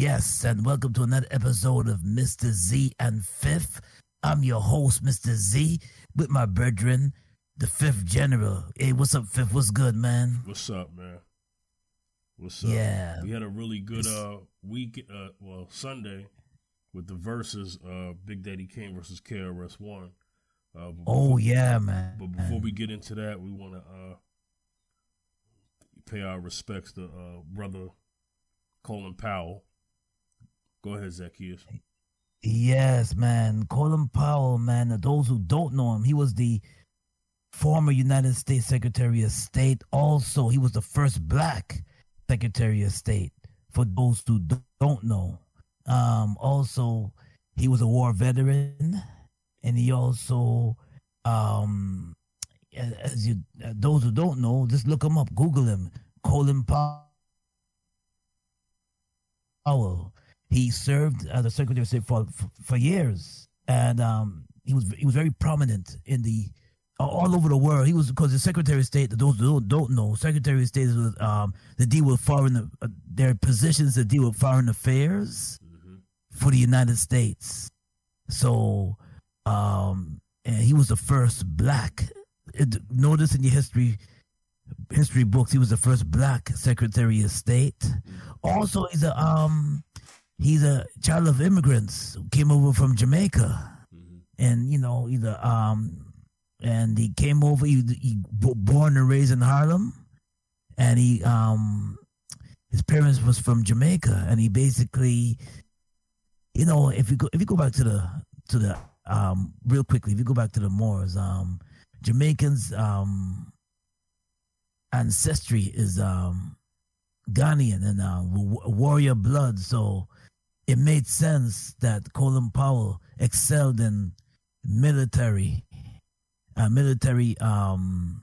Yes, and welcome to another episode of Mr. Z and Fifth. I'm your host, Mr. Z, with my brethren, the Fifth General. Hey, what's up, Fifth? What's good, man? What's up, man? What's up? Yeah. We had a really good uh week uh well Sunday with the verses uh Big Daddy Kane versus KRS One. Uh, Oh, yeah, man. But before we get into that, we want to uh pay our respects to uh brother Colin Powell. Go ahead, Zacchaeus. Yes, man. Colin Powell, man. Those who don't know him, he was the former United States Secretary of State. Also, he was the first black Secretary of State, for those who do- don't know. Um, also, he was a war veteran, and he also, um, as you, uh, those who don't know, just look him up, Google him, Colin Powell. He served as a Secretary of State for for, for years, and um, he was he was very prominent in the all over the world. He was because the Secretary of State. Those who don't, don't know, Secretary of State is with, um, the deal with foreign uh, their positions that deal with foreign affairs hmm for the United States. So, um, and he was the first black. It, notice in your history history books, he was the first black Secretary of State. Also, he's a um, he's a child of immigrants who came over from Jamaica, hmm and you know, either um, and he came over. He, he born and raised in Harlem, and he um, his parents was from Jamaica, and he basically, you know, if you go if you go back to the to the um real quickly, if you go back to the Moors, um, Jamaicans um ancestry is um Ghanaian and uh, w- warrior blood, so it made sense that Colin Powell excelled in military, uh, military um,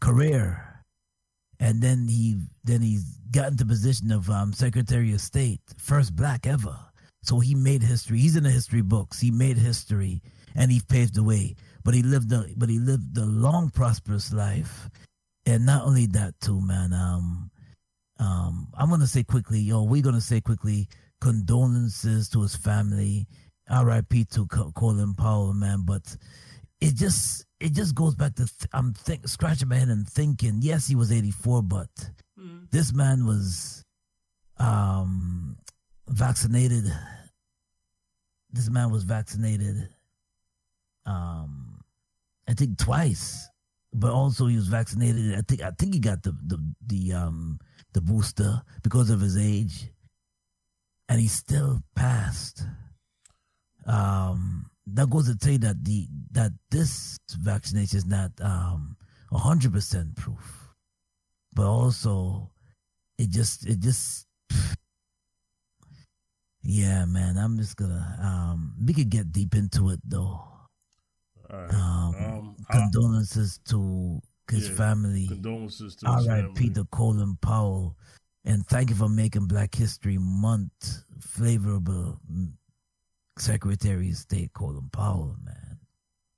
career, and then he then he got into position of um, Secretary of State, first black ever. So he made history. He's in the history books. He made history, and he paved the way. But he lived a but he lived a long, prosperous life, and not only that too, man. Um, um, I'm gonna say quickly, yo, we're gonna say quickly condolences to his family. R.I.P. to Co- Colin Powell, man. But it just it just goes back to th- I'm think scratching my head and thinking. Yes, he was 84, but this man was um vaccinated. This man was vaccinated. Um, I think twice, but also he was vaccinated. I think I think he got the the the um the booster because of his age, and he still passed. Um, that goes to say that the that this vaccination is not um hundred percent proof, but also it just it just yeah, man. I'm just gonna um we could get deep into it though. Right. Um, Um, I- condolences to his Yeah, family. condolences to his R.I.P. to Colin Powell, and thank you for making Black History Month favorable. mm, Secretary of State Colin Powell, man.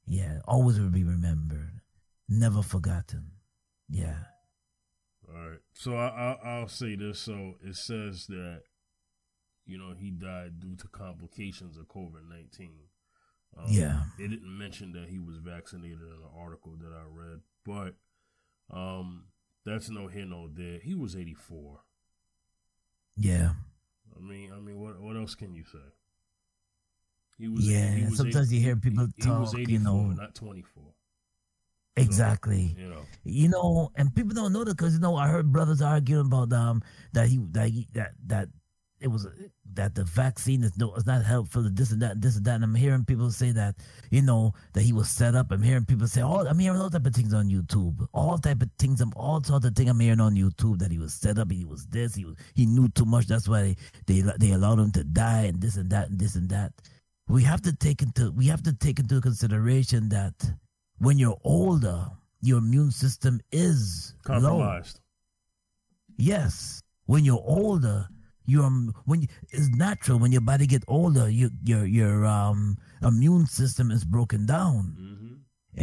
Yeah, always will be remembered, never forgotten. Yeah. All right. So I, I I'll say this. So it says that you know he died due to complications of COVID nineteen. Um, Yeah. It didn't mention that he was vaccinated in an article that I read, but um, that's no here no there. He was eighty four. Yeah. I mean, I mean, what what else can you say? He was. Yeah, he was sometimes you hear people he, talk, you know. not twenty four. Exactly. You know. You know, and people don't know that because you know I heard brothers arguing about um that he that he, that that it was that the vaccine is no is not helpful this and that and this and that and I'm hearing people say that you know that he was set up. I'm hearing people say oh I'm hearing all type of things on YouTube, all type of things. I'm all sorts of things I'm hearing on YouTube that he was set up. He was this. He was he knew too much. That's why they they, they allowed him to die and this and that and this and that. We have to take into we have to take into consideration that when you're older, your immune system is low. Compromised. Yes, when you're older, your when you, it's natural when your body get older, you, your your um immune system is broken down, Mm-hmm.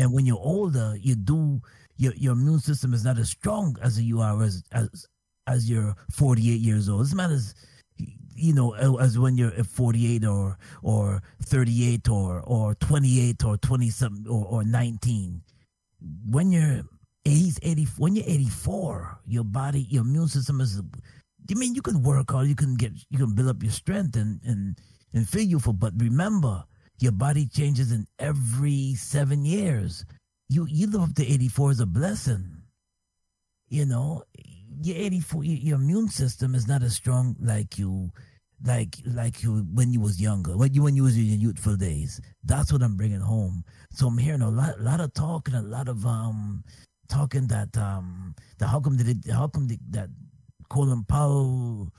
and when you're older, you do your your immune system is not as strong as you are as as as you're 48 years old. This is you know, as when you're 48 or or 38 or or 28 or 20 something or, or 19. When you're he's 80 when you're 84, your body, your immune system is I mean you can work hard, you can get you can build up your strength and and and feel youthful, but remember your body changes in every seven years. You you live up to 84 is a blessing. You know, your 84 your immune system is not as strong like you like like you when you was younger when you when you was in your youthful days that's what i'm bringing home so i'm hearing a lot, lot of talk and a lot of um talking that um that how come did it how come the, that colin powell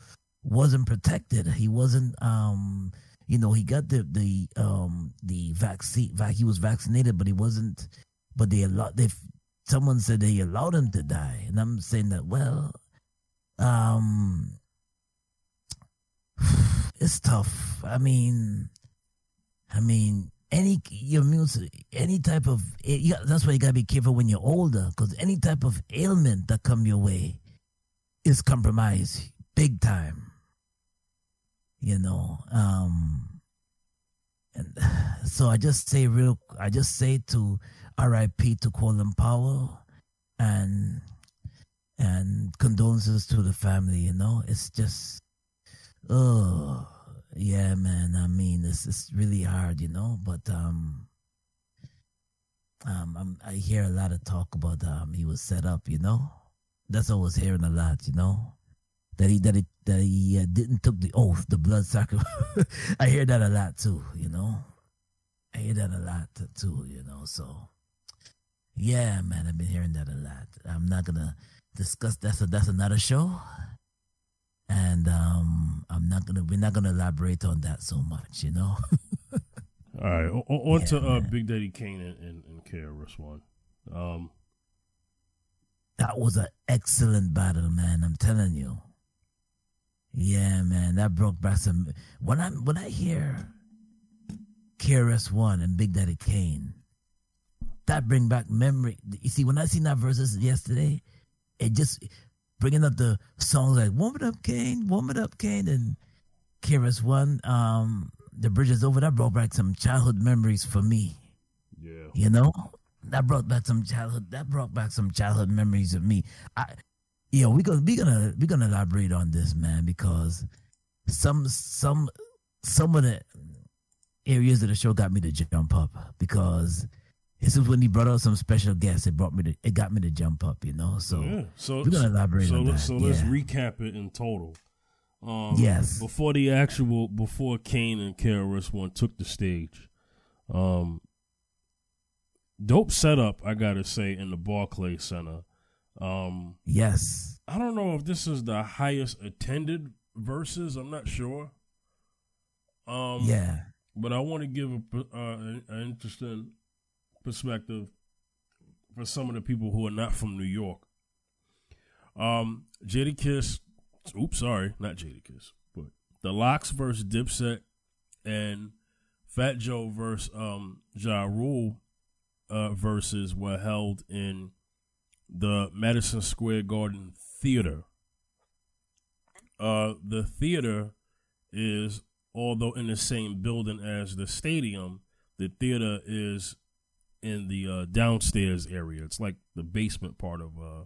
wasn't protected he wasn't um you know he got the the um the vaccine he was vaccinated but he wasn't but they allowed they someone said they allowed him to die, and I'm saying that well, um, it's tough. I mean, I mean, any your music, any type of yeah, that's why you gotta be careful when you're older, because any type of ailment that come your way is compromised big time. You know, um, and so I just say real, I just say to R.I.P. to Colin Powell, and and condolences to the family. You know, it's just, oh yeah, man. I mean, it's it's really hard, you know. But um, um, I'm, I hear a lot of talk about um he was set up. You know, that's what I was hearing a lot. You know, that he that he that he uh, didn't took the oath, the blood sacrifice. I hear that a lot too. You know, I hear that a lot too. You know, so yeah, man, I've been hearing that a lot. I'm not gonna discuss that's a, that's another show, and um, I'm not gonna we're not gonna elaborate on that so much, you know. All right, on, on yeah, to uh, Big Daddy Kane and, and, and KRS One. Um, that was an excellent battle, man. I'm telling you. Yeah, man, that broke back some. When I when I hear KRS One and Big Daddy Kane, that bring back memory. You see, when I seen that verses yesterday, it just bringing up the songs like "Warm It Up, Kane," "Warm It Up, Kane," and KRS One. Um, the Bridge Is Over that brought back some childhood memories for me. Yeah, you know, that brought back some childhood. That brought back some childhood memories of me. I, you know, we gonna we gonna we gonna elaborate on this, man, because some some some of the areas of the show got me to jump up because this is when he brought out some special guests. It brought me to, it got me to jump up, you know. So, yeah. so we're gonna elaborate so on that. So yeah. let's recap it in total. Um, yes. Before the actual, before Kane and KRS One took the stage, um, dope setup. I gotta say in the Barclay Center. Um, yes. I don't know if this is the highest attended verses. I'm not sure. Um, yeah. But I want to give a, uh, an interesting perspective for some of the people who are not from New York. Um, Jadakiss, oops, sorry, not Jadakiss, but the LOX versus Dipset and Fat Joe versus um, Ja Rule uh, versus were held in the Madison Square Garden Theater. Uh, the theater is, although in the same building as the stadium, the theater is in the uh, downstairs area. It's like the basement part of uh,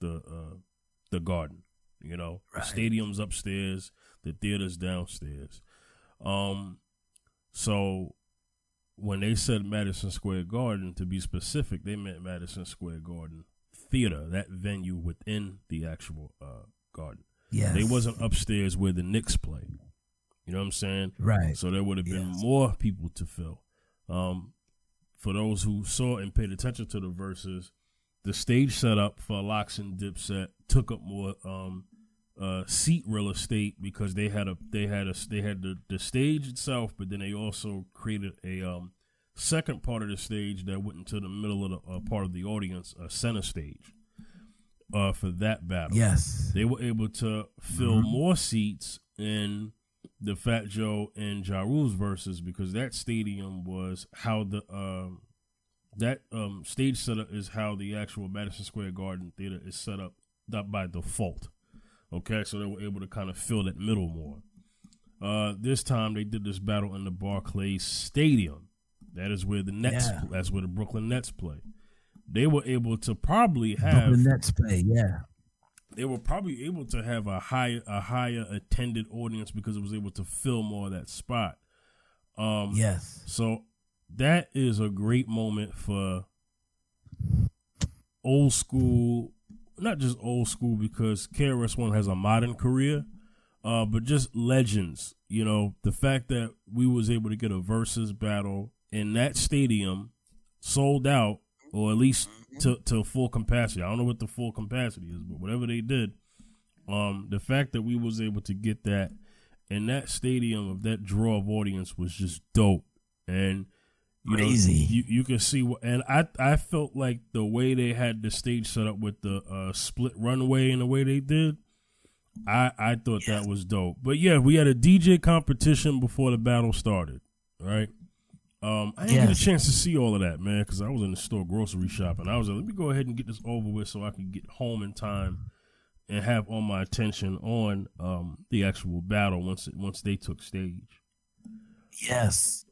the uh, the garden. You know, right. the stadium's upstairs, the theater's downstairs. Um, so when they said Madison Square Garden, to be specific, they meant Madison Square Garden Theater, that venue within the actual uh, garden. Yeah, they wasn't upstairs where the Knicks play. You know what I'm saying? Right. So there would have been yes. more people to fill. Um, for those who saw and paid attention to the verses, the stage setup for LOX and Dipset took up more um, uh, seat real estate because they had a they had a they had the, the stage itself, but then they also created a um, second part of the stage that went into the middle of the uh, part of the audience, a center stage. Uh, for that battle, yes, they were able to fill mm-hmm. more seats in the Fat Joe and Ja Rule's verses because that stadium was how the um, that um, stage setup is how the actual Madison Square Garden theater is set up by default. Okay, so they were able to kind of fill that middle more. Uh, this time they did this battle in the Barclays Stadium. That is where the Nets. Yeah. That's where the Brooklyn Nets play. They were able to probably have. Brooklyn Nets play, yeah. They were probably able to have a higher a higher attended audience because it was able to fill more of that spot. Um, Yes. so that is a great moment for old school, not just old school because KRS One has a modern career, uh, but just legends. You know, the fact that we was able to get a versus battle in that stadium, sold out, or at least to to full capacity. I don't know what the full capacity is, but whatever they did, um, the fact that we was able to get that in that stadium of that draw of audience was just dope. And you Crazy. know, you you can see what, and I I felt like the way they had the stage set up with the uh, split runway and the way they did, I I thought that was dope. But yeah, we had a DJ competition before the battle started, right? Um, I didn't get a chance to see all of that, man, because I was in the store grocery shopping. I was like, let me go ahead and get this over with so I can get home in time and have all my attention on um, the actual battle once it, once they took stage. Yes.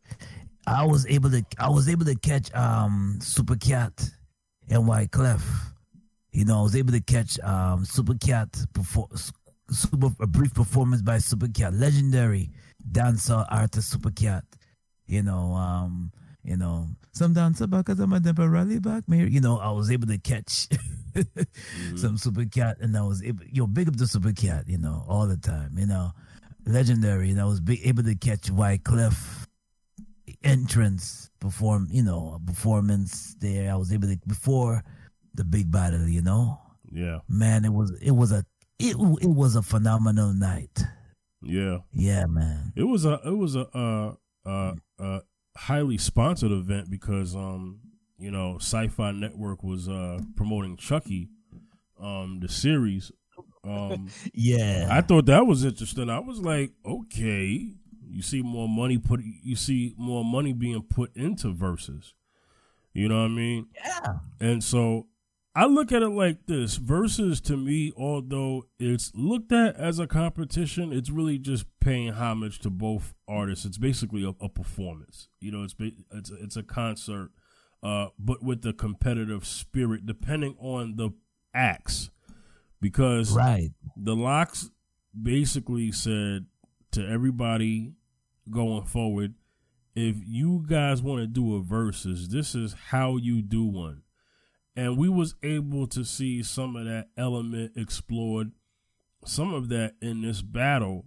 I was able to I was able to catch um Super Cat and Wyclef. You know, I was able to catch um Super Cat before super a brief performance by Super Cat, legendary dancer artist Super Cat. You know, um, you know, some dancer back as I'm a temporarily back me. You know, I was able to catch some Super Cat and I was able yo, big up the Super Cat, you know, all the time, you know. Legendary, and I was be, able to catch Wyclef entrance perform, you know, a performance there. I was able to before the big battle, you know. Yeah, Man, it was it was a it it was a phenomenal night. yeah. Yeah, man. It was a it was a uh, uh, uh, highly sponsored event because um you know Syfy Network was uh promoting Chucky, um the series. Um, Yeah. I thought that was interesting. I was like, okay, you see more money put you see more money being put into verses. You know what I mean? yeah. And so I look at it like this verses to me, although it's looked at as a competition, it's really just paying homage to both artists. It's basically a, a performance. You know, it's it's it's a concert, uh, but with the competitive spirit, depending on the acts, because Right. the LOX basically said to everybody going forward, if you guys want to do a versus, this is how you do one. And we was able to see some of that element explored, some of that in this battle.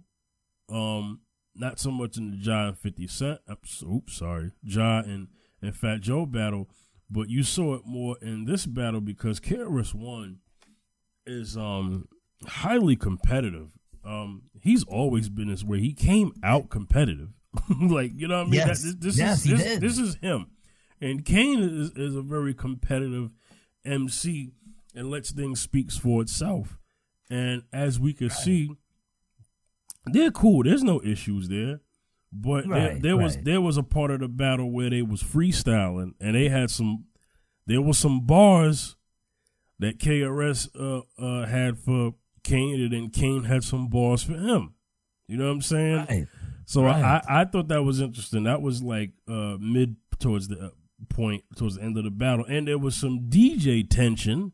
Um, not so much in the John Fifty Cent, oops, sorry, Ja and and Fat Joe battle, but you saw it more in this battle because KRS One is um highly competitive. Um, he's always been this way. He came out competitive, like you know what I mean. Yes. That- this, Yes, is he this, this is him, and Kane is is a very competitive MC and lets things speaks for itself. And as we can see, they're cool. There's no issues there. But there, Right, there was right. there was a part of the battle where they was freestyling and they had some there was some bars that KRS uh, uh, had for Kane and then Kane had some balls for him. You know what I'm saying? Right. So Right. I, I thought that was interesting. That was like uh, mid towards the uh, point, towards the end of the battle, and there was some DJ tension,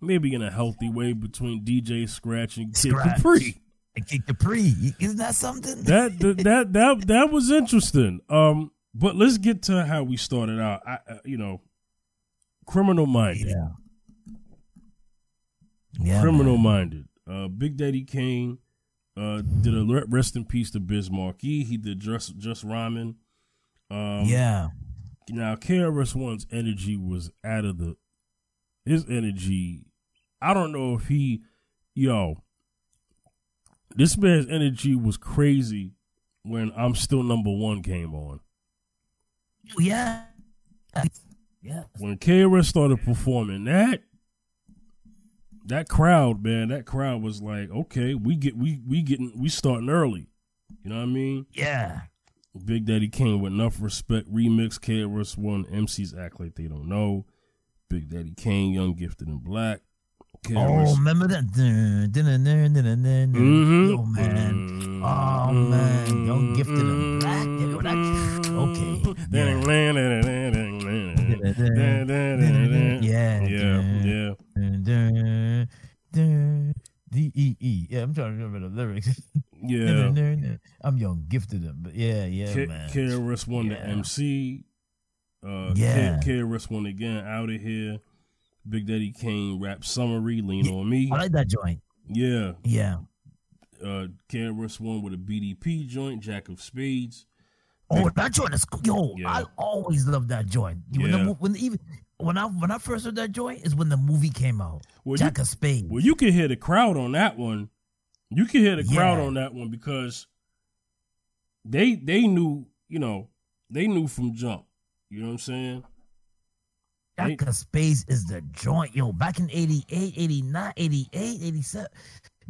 maybe in a healthy way between DJ Scratch and Kid Scratch. Capri. And Kid Capri. Isn't that something? That that that that, that was interesting. Um, but let's get to how we started out. I, uh, you know, criminal minded, yeah. Yeah. criminal minded. Uh, Big Daddy Kane uh, did a re- rest in peace to Biz Markie. He did just just rhyming. Um, yeah. Now KRS One's energy was out of the. His energy, I don't know if he, yo. This man's energy was crazy when I'm still number one came on. Yeah. Yeah. When KRS started performing that, that crowd, man, that crowd was like, okay, we get we we getting we starting early. You know what I mean? Yeah. Big Daddy Kane with enough respect remix KRS One MCs act like they don't know. Big Daddy Kane, Young Gifted and Black. Oh, remember that? Mm-hmm. Yo, man. Oh, man. Young Gifted and Black. Okay. Yeah. Yeah, yeah. Dun, dun, dun, D-E-E. Yeah, I'm trying to remember the lyrics. Yeah. I'm young, gifted him, but yeah, yeah, K- man. KRS One the MC. Uh, Yeah. K- KRS One again. Out of here. Big Daddy Kane rap summary. Lean on me. I like that joint. Yeah. Yeah. Uh, KRS One with a BDP joint. Jack of Spades. Oh, that joint is cool. Yo, Yeah. I always love that joint. When, Yeah. mo- when even when I when I first heard that joint is when the movie came out. Well, you, Jack of Spades. well, you can hear the crowd on that one. You can hear the crowd on that one because they they knew you know they knew from jump. You know what I'm saying? they- Jack of Spades is the joint, yo. Back in 88, 89, 88, 87.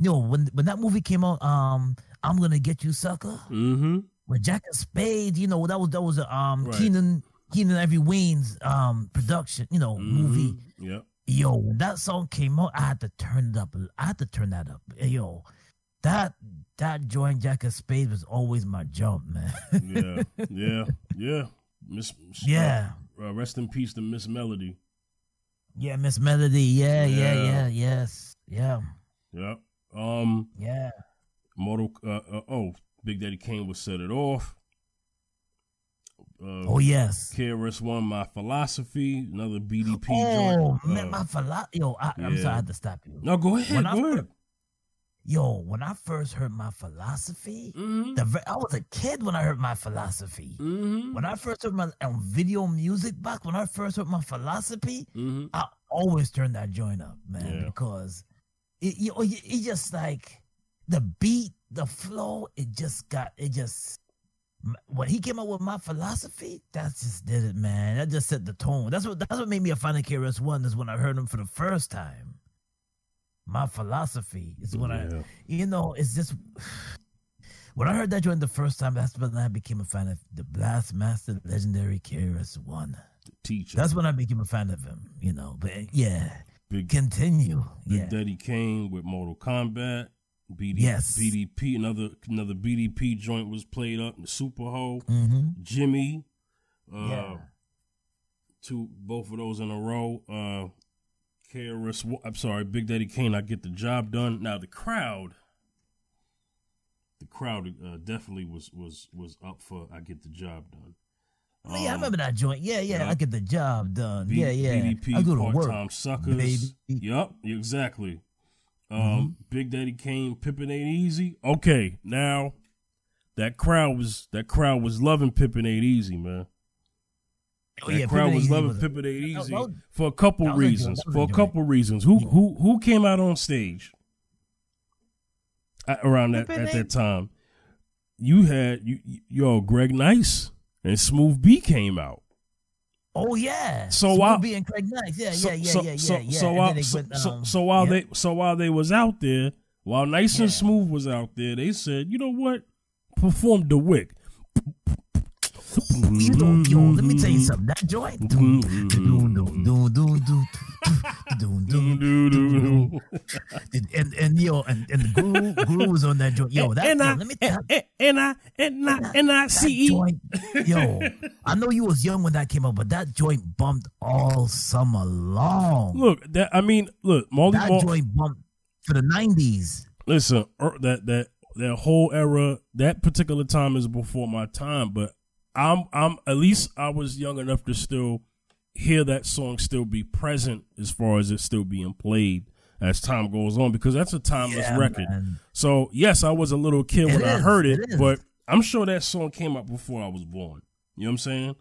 Yo, when when that movie came out, um, I'm gonna get you, sucker. Mm-hmm. With Jack and Spade, you know that was that was a um Right. Keenan Keenan Ivory Wayans' um production, you know, movie. Mm-hmm. Yep. Yo, when that song came out, I had to turn it up. I had to turn that up. Yo, that that joint Jack and Spade was always my jump, man. Yeah. yeah. Yeah. Miss. yeah. Uh, rest in peace to Miss Melodie. Yeah, Miss Melodie. Yeah, yeah, Yeah. yeah, yes. Yeah. Yep. Um. Yeah. Mortal. Uh, uh, oh, Big Daddy Kane would set it off. Uh, Oh yes. KRS One, my philosophy, another BDP Oh joint. man, Uh, my philosophy. Yo, I, I'm yeah. sorry I had to stop you. no, go ahead. When I Go fir- ahead. Yo, when I first heard my philosophy, Mm-hmm. the I was a kid when I heard my philosophy. Mm-hmm. When I first heard my on video music box, when I first heard my philosophy, Mm-hmm. I always turned that joint up, man, Yeah. because it you know, it, it just like the beat, the flow, it just got it just when he came up with my philosophy, that just did it, man. That just set the tone. That's what that's what made me a fan of KRS One is when I heard him for the first time. My philosophy is when I you know, it's just when I heard that joint the first time, that's when I became a fan of the Blast Master legendary KRS One. Teacher. That's when I became a fan of him, you know. But yeah, Big, continue. Big Yeah. Daddy Kane with Mortal Combat. BD, Yes. BDP. Another another BDP joint was played up. In the Super Ho. Mm-hmm. Jimmy. Uh, Yeah. Two, both of those in a row. Uh, KRS. I'm sorry, Big Daddy Kane. I get the job done. Now the crowd. The crowd uh, definitely was was was up for I get the job done. Oh, yeah, I remember that joint. Yeah, yeah, yeah. I get the job done. B- yeah, yeah. BDP I go to part work. time suckers. baby. Yep, exactly. Um, Mm-hmm. Big Daddy Kane, Pimpin ain't easy. Okay, now that crowd was that crowd was loving Pimpin ain't easy, man. Oh, That yeah, crowd Pimpin was loving was Pimpin ain't easy for a couple that was a joint, reasons. For a couple reasons. Who Yeah. who who came out on stage around that Pimpin at that time? You had you yo Greg Nice and Smooth B came out. Oh yeah. So while being Greg Nice, yeah, yeah, yeah, yeah, yeah, so, yeah. So, while, so, while they so while they was out there, while Nice and. Smooth was out there, they said, you know what, perform the Wick. Let me tell you something. That joint and and yo, and and the groove, groove was on that joint. Yo, that and yo, I let me tell and, and I and I and I see joint, yo, I know you was young when that came out, but that joint bumped all summer long. Look, that I mean, look, Molly. that Mar- joint bumped for the nineties. listen, er, that that that whole era, that particular time is before my time, but I'm I'm at least I was young enough to still hear that song still be present as far as it still being played as time goes on because that's a timeless Yeah, record. man. So yes, I was a little kid It when I is, heard it, it but I'm sure that song came out before I was born. You know what I'm saying?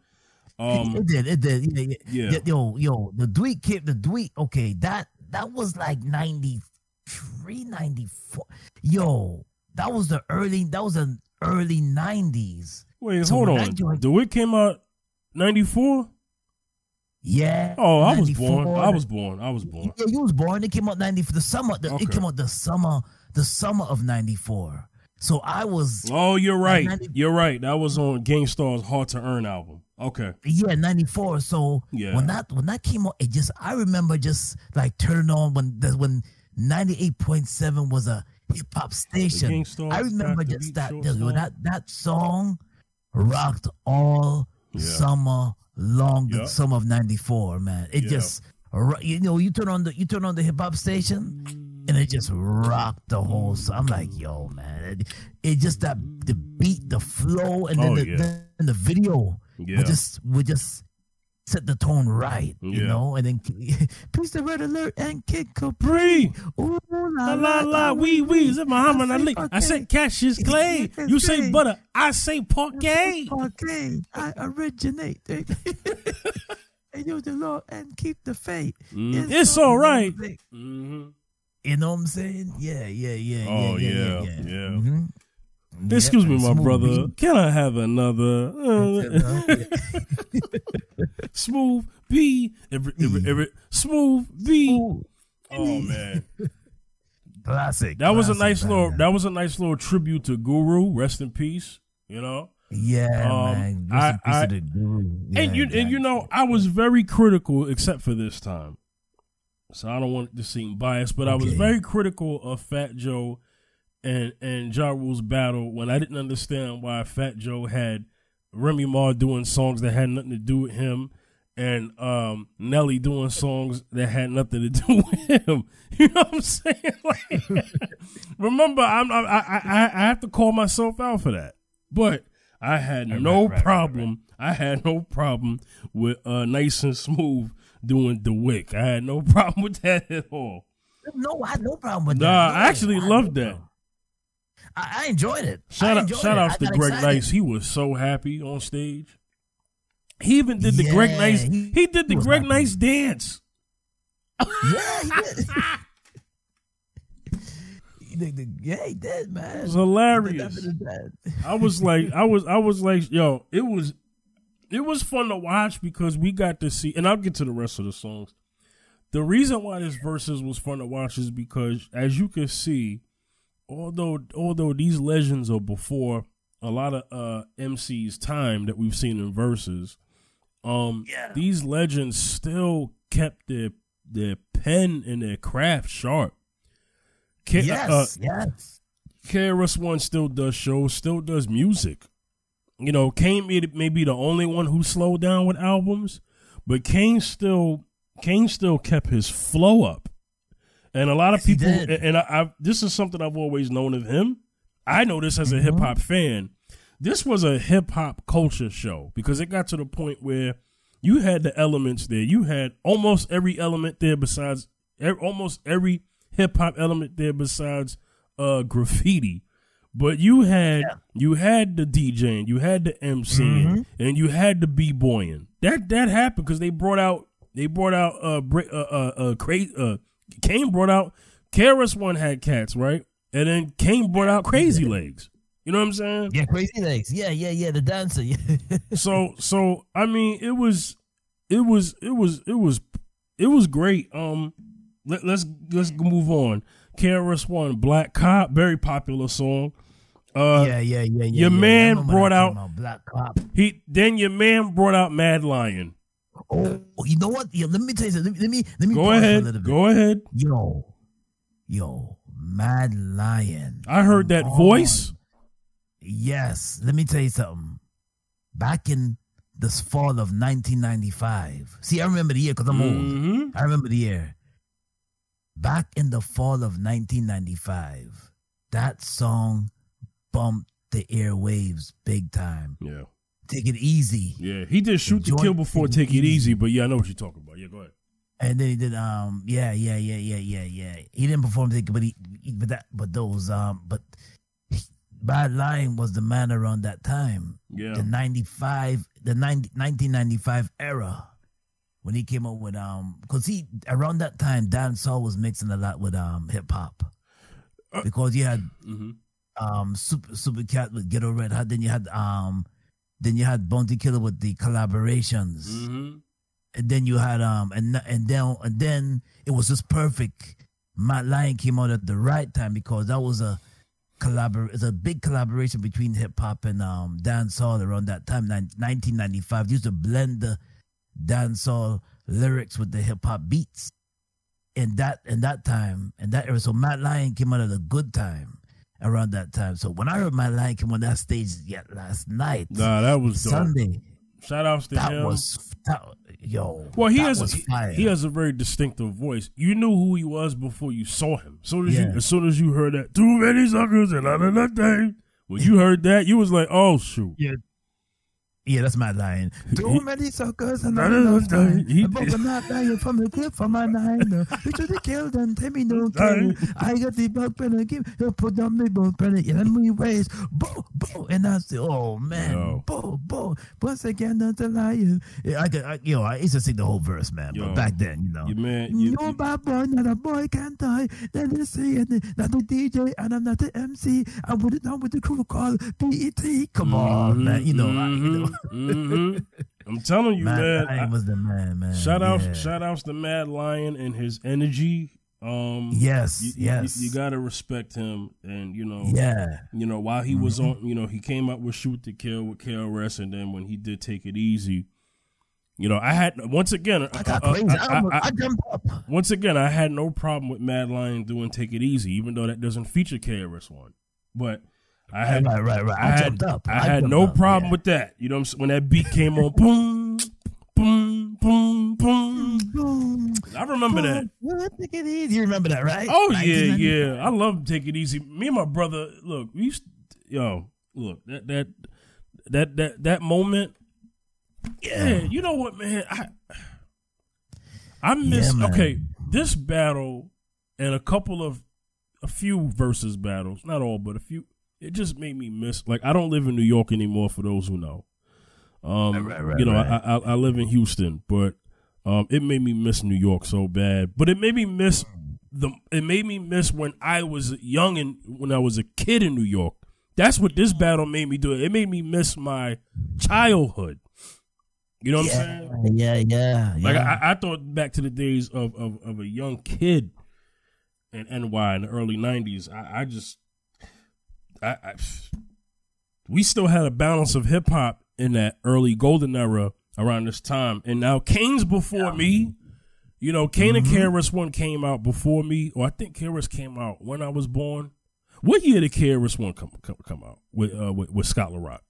Um, it did, it did. Yeah, yeah. yeah. Yo, yo, the DWYCK kid, the DWYCK. Okay, that that was like 93, 94. Yo, that was the early. That was the early nineties. wait, So hold on. joint- The Wick came out '94. Yeah. Oh, I was born. I was born. I was born. Yeah, you was born. It came out ninety for the summer. The, Okay. It came out the summer, the summer of ninety four. So I was. Oh, you're right. 90 You're right. That was on Gang Starr's Hard to Earn album. Okay. Yeah, ninety four. So Yeah. when that when that came out, it just I remember just like turning on when that when ninety eight point seven was a hip hop station. I remember just that that song. that that song rocked all Yeah. summer long. Yeah. summer of ninety four, man. It Yeah. just you know you turn on the you turn on the hip hop station. And it just rocked the whole. So I'm like, yo, man, it, it just that the beat, the flow, and then Oh, the, yeah. then the video Yeah. we just we just set the tone right, you Yeah. know, and then peace the red alert and Kid Capri. Ooh La la la la wee wee. Is it Muhammad Ali? I said Cassius Clay. You say butter. I say parquet. Okay, I originate. and use the law and keep the faith. Mm, It's all right. hmm You know what I'm saying? Yeah, yeah, yeah. Oh, yeah, yeah, yeah, yeah. yeah. Excuse me, my brother. beat. Can I have another? Uh, smooth B. Every, every, every, smooth B. Ooh, Oh man, classic. that was a nice man. little. That was a nice little tribute to Guru. Rest in peace. You know. Yeah, Um, man. I- Rest in peace I- guru. and Yeah, you and you know I was very critical, except for this time. So I don't want it to seem biased, but I was very critical of Fat Joe and and Ja Rule's battle when I didn't understand why Fat Joe had Remy Ma doing songs that had nothing to do with him, and um, Nelly doing songs that had nothing to do with him. You know what I'm saying? Like, remember, I'm I, I I I have to call myself out for that, but. I had Right, no right, right, right, problem. I had no problem with uh, nice and smooth doing the wick. I had no problem with that at all. No, I had no problem with Nah, that. No, I actually had loved no that. problem. I, I enjoyed it. Shout I out, shout it. outs to Greg excited. Nice. He was so happy on stage. He even did the Greg Nice. he- He did the he Greg. Nice dance. Yeah, he did. He did the- yeah, he did, man. It was hilarious. that for the dad. I was like, I was, I was like, yo, it was, it was fun to watch because we got to see, and I'll get to the rest of the songs. The reason why this verses was fun to watch is because, as you can see, although although these legends are before a lot of uh MCs' time that we've seen in verses, um, Yeah. these legends still kept their their pen and their craft sharp. K- Yes, uh, yes. KRS One still does shows, still does music. You know, Kane may, may be the only one who slowed down with albums, but Kane still Kane still kept his flow up. And a lot of Yes, people, and, I, I, this is something I've always known of him. I know this as a Mhm. hip hop fan. This was a hip hop culture show because it got to the point where you had the elements there. You had almost every element there besides almost every hip hop element there besides uh graffiti. But you had you had the DJing, you had the MCing, Mhm. and you had the b boying. That that happened because they brought out they brought out uh uh uh, uh, cra- uh Kane brought out KRS One had cats right, and then Kane brought out Crazy Legs. You know what I'm saying? Yeah, crazy legs. Yeah, yeah, yeah. The dancer. Yeah. so so I mean it was it was it was it was it was great. Um let, let's let's move on. KRS One Black Cop, very popular song. Uh yeah, yeah, yeah, yeah. your yeah. man brought out- Black Cop. he then your man brought out Mad Lion. Oh, you know what? Let me tell you something. Let me let me, Go ahead. little bit. Go ahead. Yo, yo, Mad Lion. I heard that Come voice. Yes, let me tell you something. Back in this fall of 1995. See, I remember the year because I'm old. Mhm. I remember the year. Back in the fall of 1995, that song bumped the airwaves big time. Yeah. Take it easy. Yeah. He did shoot to Enjoy kill before take it easy. easy, but yeah, I know what you're talking about. Yeah, go ahead. And then he did um yeah yeah yeah yeah yeah yeah he didn't perform it but he but that but those um but Mad Lion was the man around that time Yeah. the 95 the 90, 1995 era when he came up with um because he around that time dancehall was mixing a lot with um hip hop Uh, because you had hmm um super super cat with Ghetto Red Hot then you had um then you had Bounty Killer with the collaborations hmm and then you had um and and then and then it was just perfect. Mad Lion came out at the right time because that was a collabor it's a big collaboration between hip hop and um dancehall around that time, 1995. They used to blend the dancehall lyrics with the hip hop beats. In that in that time, in that era, so Mad Lion came out at a good time around that time. So when I heard my Lion came on that stage yet last night, nah, that was dope. Sunday. Shout outs to that him. Was, that, yo, well, he has was he, fire. he has a very distinctive voice. You knew who he was before you saw him. So as Yeah. you as soon as you heard that too many suckers and another thing, when you heard that, you was like, oh shoot. Yeah, that's Mad Lion. Too many suckers and is enough time. I'm not dying from the clip from my nine. We should have killed them. Tell me no kill. I got the bug pen again. You put on me bug pen in me ways. Boo, boo. And I say, oh man, Yo. boo, boo. Once again, not the lion. Yeah, I could, I, yo, I used to sing the whole verse, man. Yo. But back then, you know. You man, you, no bad boy, not a boy can't die. Then they say it, not the DJ, and I'm not the MC. I would it down with the crew called BDP. Come mm-hmm, on, man. You know, I, you know. Mm-hmm. Mhm, mhm. I'm telling you, Matt man. Lion I- was the man, man. shout out, Yeah. shout outs to Mad Lion and his energy. Um, Yes, you, you- yes. you, gotta respect him, and you know, Yeah, you know, while he was Mm-hmm. on, you know, he came up with Shoot to Kill with KRS, and then when he did Take It Easy, you know, I had once again, I got uh, uh, crazy. I, I- I- I jumped up. once again, I had no problem with Mad Lion doing Take It Easy, even though that doesn't feature KRS One, but I had right, right, right. I, I had, jumped up. I had no up, problem yeah. with that. You know what I'm? When that beat came on, boom, boom, boom, boom. Boom, I remember that. Take it easy. You remember that, right? Oh yeah, yeah. I love Take It Easy. Me and my brother, look, we used yo, look, that that that that that moment. Yeah, you know what, man? I I miss Yeah, okay, this battle and a couple of a few versus battles, not all, but a few. It just made me miss. Like I don't live in New York anymore. For those who know, um, Right, right, you know, right. I, I I live in Houston, but um, it made me miss New York so bad. But it made me miss the. It made me miss when I was young and when I was a kid in New York. That's what this battle made me do. It made me miss my childhood. You know what I'm saying? Yeah, yeah, yeah. Like yeah. I, I thought back to the days of, of, of a young kid in NY in the early '90s. I, I just, I, I, we still had a balance of hip hop in that early golden era around this time, and now Kane's before me. You know, Kane and KRS One came out before me, or I think KRS came out when I was born. What year did KRS One come, come come out with uh, with, with Scott La Rock?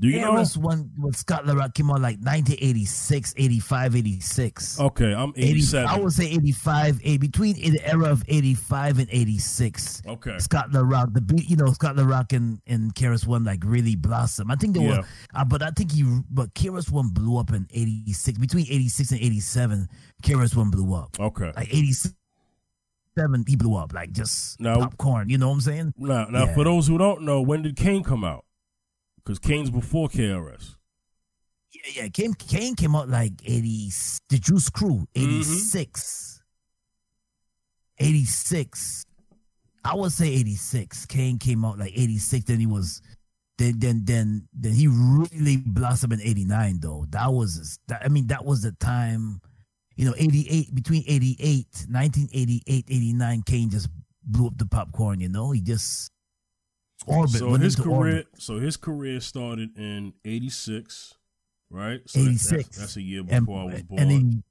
Do you yeah, know? it was one with Scott La Rock came out like 1986, 85, 86. Okay, I'm 80 87. I would say 85, eh, between the era of 85 and 86. okay. Scott La Rock, the beat, you know, Scott La Rock and, and KRS One like really blossom. I think they Yeah. were, uh, but I think he, but KRS One blew up in 86, between 86 and 87, KRS One blew up. Okay. Like 87, he blew up, like just Now- popcorn, you know what I'm saying? Now, now, Yeah. for those who don't know, when did Kane come out? Because Kane's before KRS. Yeah, yeah. Kane, Kane came out like 80, the Juice Crew, Mm-hmm. 86. 86. I would say 86. Kane came out like 86. Then he was, then, then, then, then he really blossomed in 89, though. That was, that, I mean, that was the time, you know, 88, between 88, 1988, 89, Kane just blew up the popcorn, you know? He just, orbit, so his career, orbit. so his career started in '86, right? So that- that's, 86. that's a year and, before I was born. and then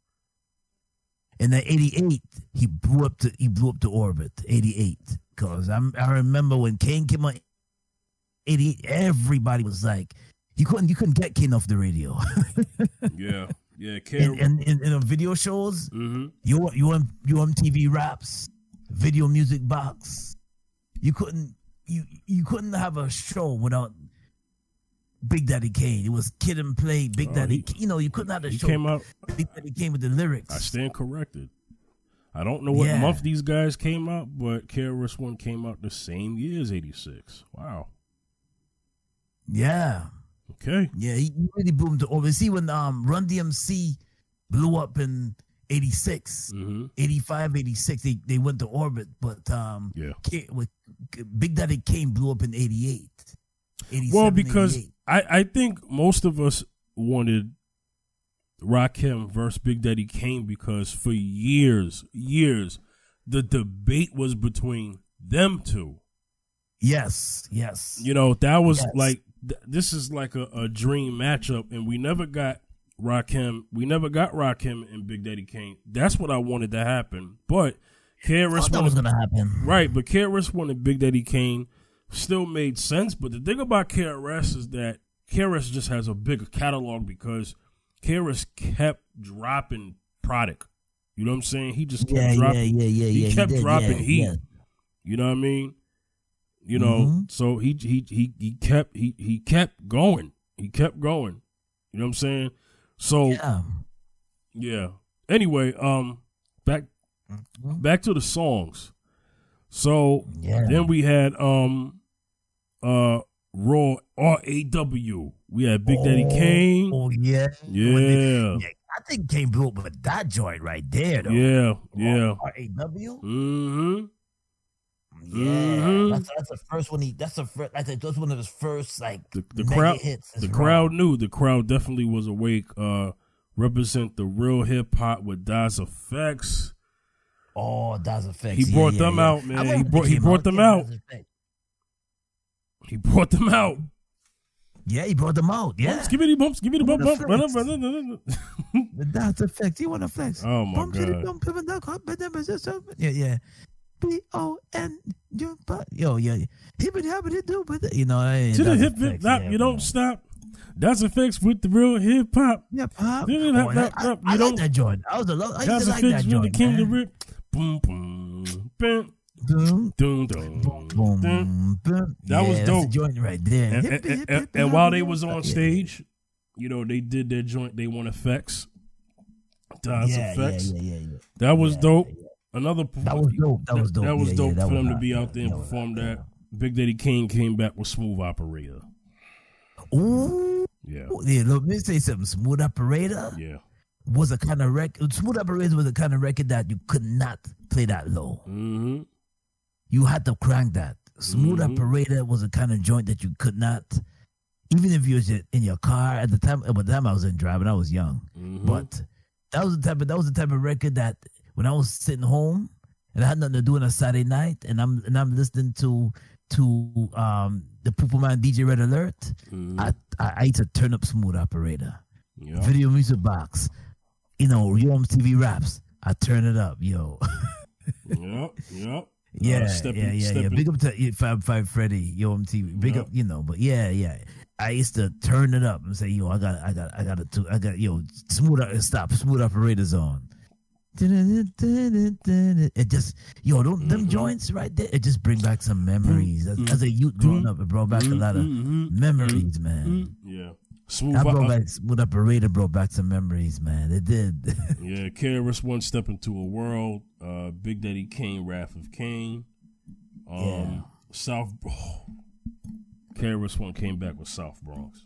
in the 88 he blew up to he blew up to orbit 88 because I'm I remember when Kane came on 88 everybody was like you couldn't you couldn't get Kane off the radio yeah, yeah, in, KRS. in, in, in the video shows hmm you you on TV raps video music box you couldn't you you couldn't have a show without Big Daddy Kane it was Kid and Play Big Oh, Daddy he- you know you couldn't have a He show came out. Big Daddy Kane with the lyrics I stand corrected. I don't know what Yeah. month these guys came out, but KRS One came out the same year as '86. Wow. yeah Okay. Yeah, he really boomed over. See when um Run DMC blew up in 86, hmm 85, 86, they, they went to orbit, but um Yeah. K- with Big Daddy Kane blew up in 88. Well, because 88. I, I think most of us wanted Rakim versus Big Daddy Kane because for years, years, the debate was between them two. Yes, yes. You know, that was Yes. like th- this is like a, a dream matchup, and we never got Rakim. We never got Rakim and Big Daddy Kane. That's what I wanted to happen, but KRS Thought that was wanted, gonna happen. right, but KRS wanted Big Daddy Kane still made sense. But the thing about KRS is that KRS just has a bigger catalog because KRS kept dropping product. You know what I'm saying? He just kept Yeah, yeah, dropping. yeah, yeah, he yeah. kept did, dropping yeah, heat. yeah. You know what I mean? You know, Mhm. so he he he he kept he he kept going. He kept going. You know what I'm saying? So yeah. Yeah. Anyway, um back Mhm. back to the songs. So Yeah. then we had um uh Raw R A W. We had Big Daddy Oh, Kane. Oh yeah. Yeah. they- yeah. I think Kane blew up with that joint right there though. Yeah. Yeah. R A W. Mm-hmm. Yeah, Mhm. that's that's the first one. He that's the first. I think that's one of his first like The, the crowd hits. the crowd knew the crowd definitely was awake uh represent the real hip hop with Das EFX Oh, Das EFX. He Yeah, brought yeah, them yeah. out, man. He brought- he brought them out. He brought them out Yeah, he brought them out. Yeah, bumps, give me the bumps give me the bump on, bump flex. the Das EFX. You want to flex? oh my Bump to the god bump, bump, bump, bump, bump, bump, bump, bump. Yeah, yeah. B O N. Yo, but- yo, yeah. Hibbity hobbity do, but you know, to the hip hip hop you don't stop Das EFX with the real hip hop. Hip, I, I, you I don't- like that joint. I was a lo- I used that's to like that with the joint. king to man. rip boom boom boom Boom, boom boom boom, boom boom, boom. That was dope. Joint right there. and, and, while they was on stage, you know, they did their joint. They want effects. Yeah, effects. Yeah, yeah, yeah, yeah. That was Yeah, dope. Another That was dope. That was dope. That was Yeah, dope yeah, that for them to be out there and perform that. Big Daddy Kane came back with Smooth Operator. Ooh, Yeah, yeah. Let me say something. Smooth Operator yeah. was a kind of record. Smooth Operator was a kind of record that you could not play that low. Mm-hmm. You had to crank that. Smooth Mhm. Operator was a kind of joint that you could not, even if you was in your car at the time. At the time I was in driving, I was young. Mm-hmm. But that was the type of that was the type of record that when I was sitting home and I had nothing to do on a Saturday night and I'm and I'm listening to to um the Pooper Man DJ Red Alert, Mhm. I, I I used to turn up Smooth Operator, yeah. video music box, you know, Yo TV raps. I turn it up, yo. yep. Yep. yeah, stepping- yeah, yeah, yeah. Big up to Fab Five Freddy, Yo MTV. Big Yeah. up, you know. But yeah, yeah. I used to turn it up and say, "Yo, I got, I got, I got to, I got, yo, smooth, up, stop, smooth operators on." It just, yo, don't, them Mhm. joints right there. It just bring back some memories. As, as a youth growing up, it brought back a lot of Mhm. memories, man. Yeah. Smooth. I brought Op- back smooth operator, brought back some memories, man. It did. yeah. KRS One step into a world. Uh, Big Daddy Kane, Wrath of Kane. Um, Yeah. South. Oh, KRS One came back with South Bronx.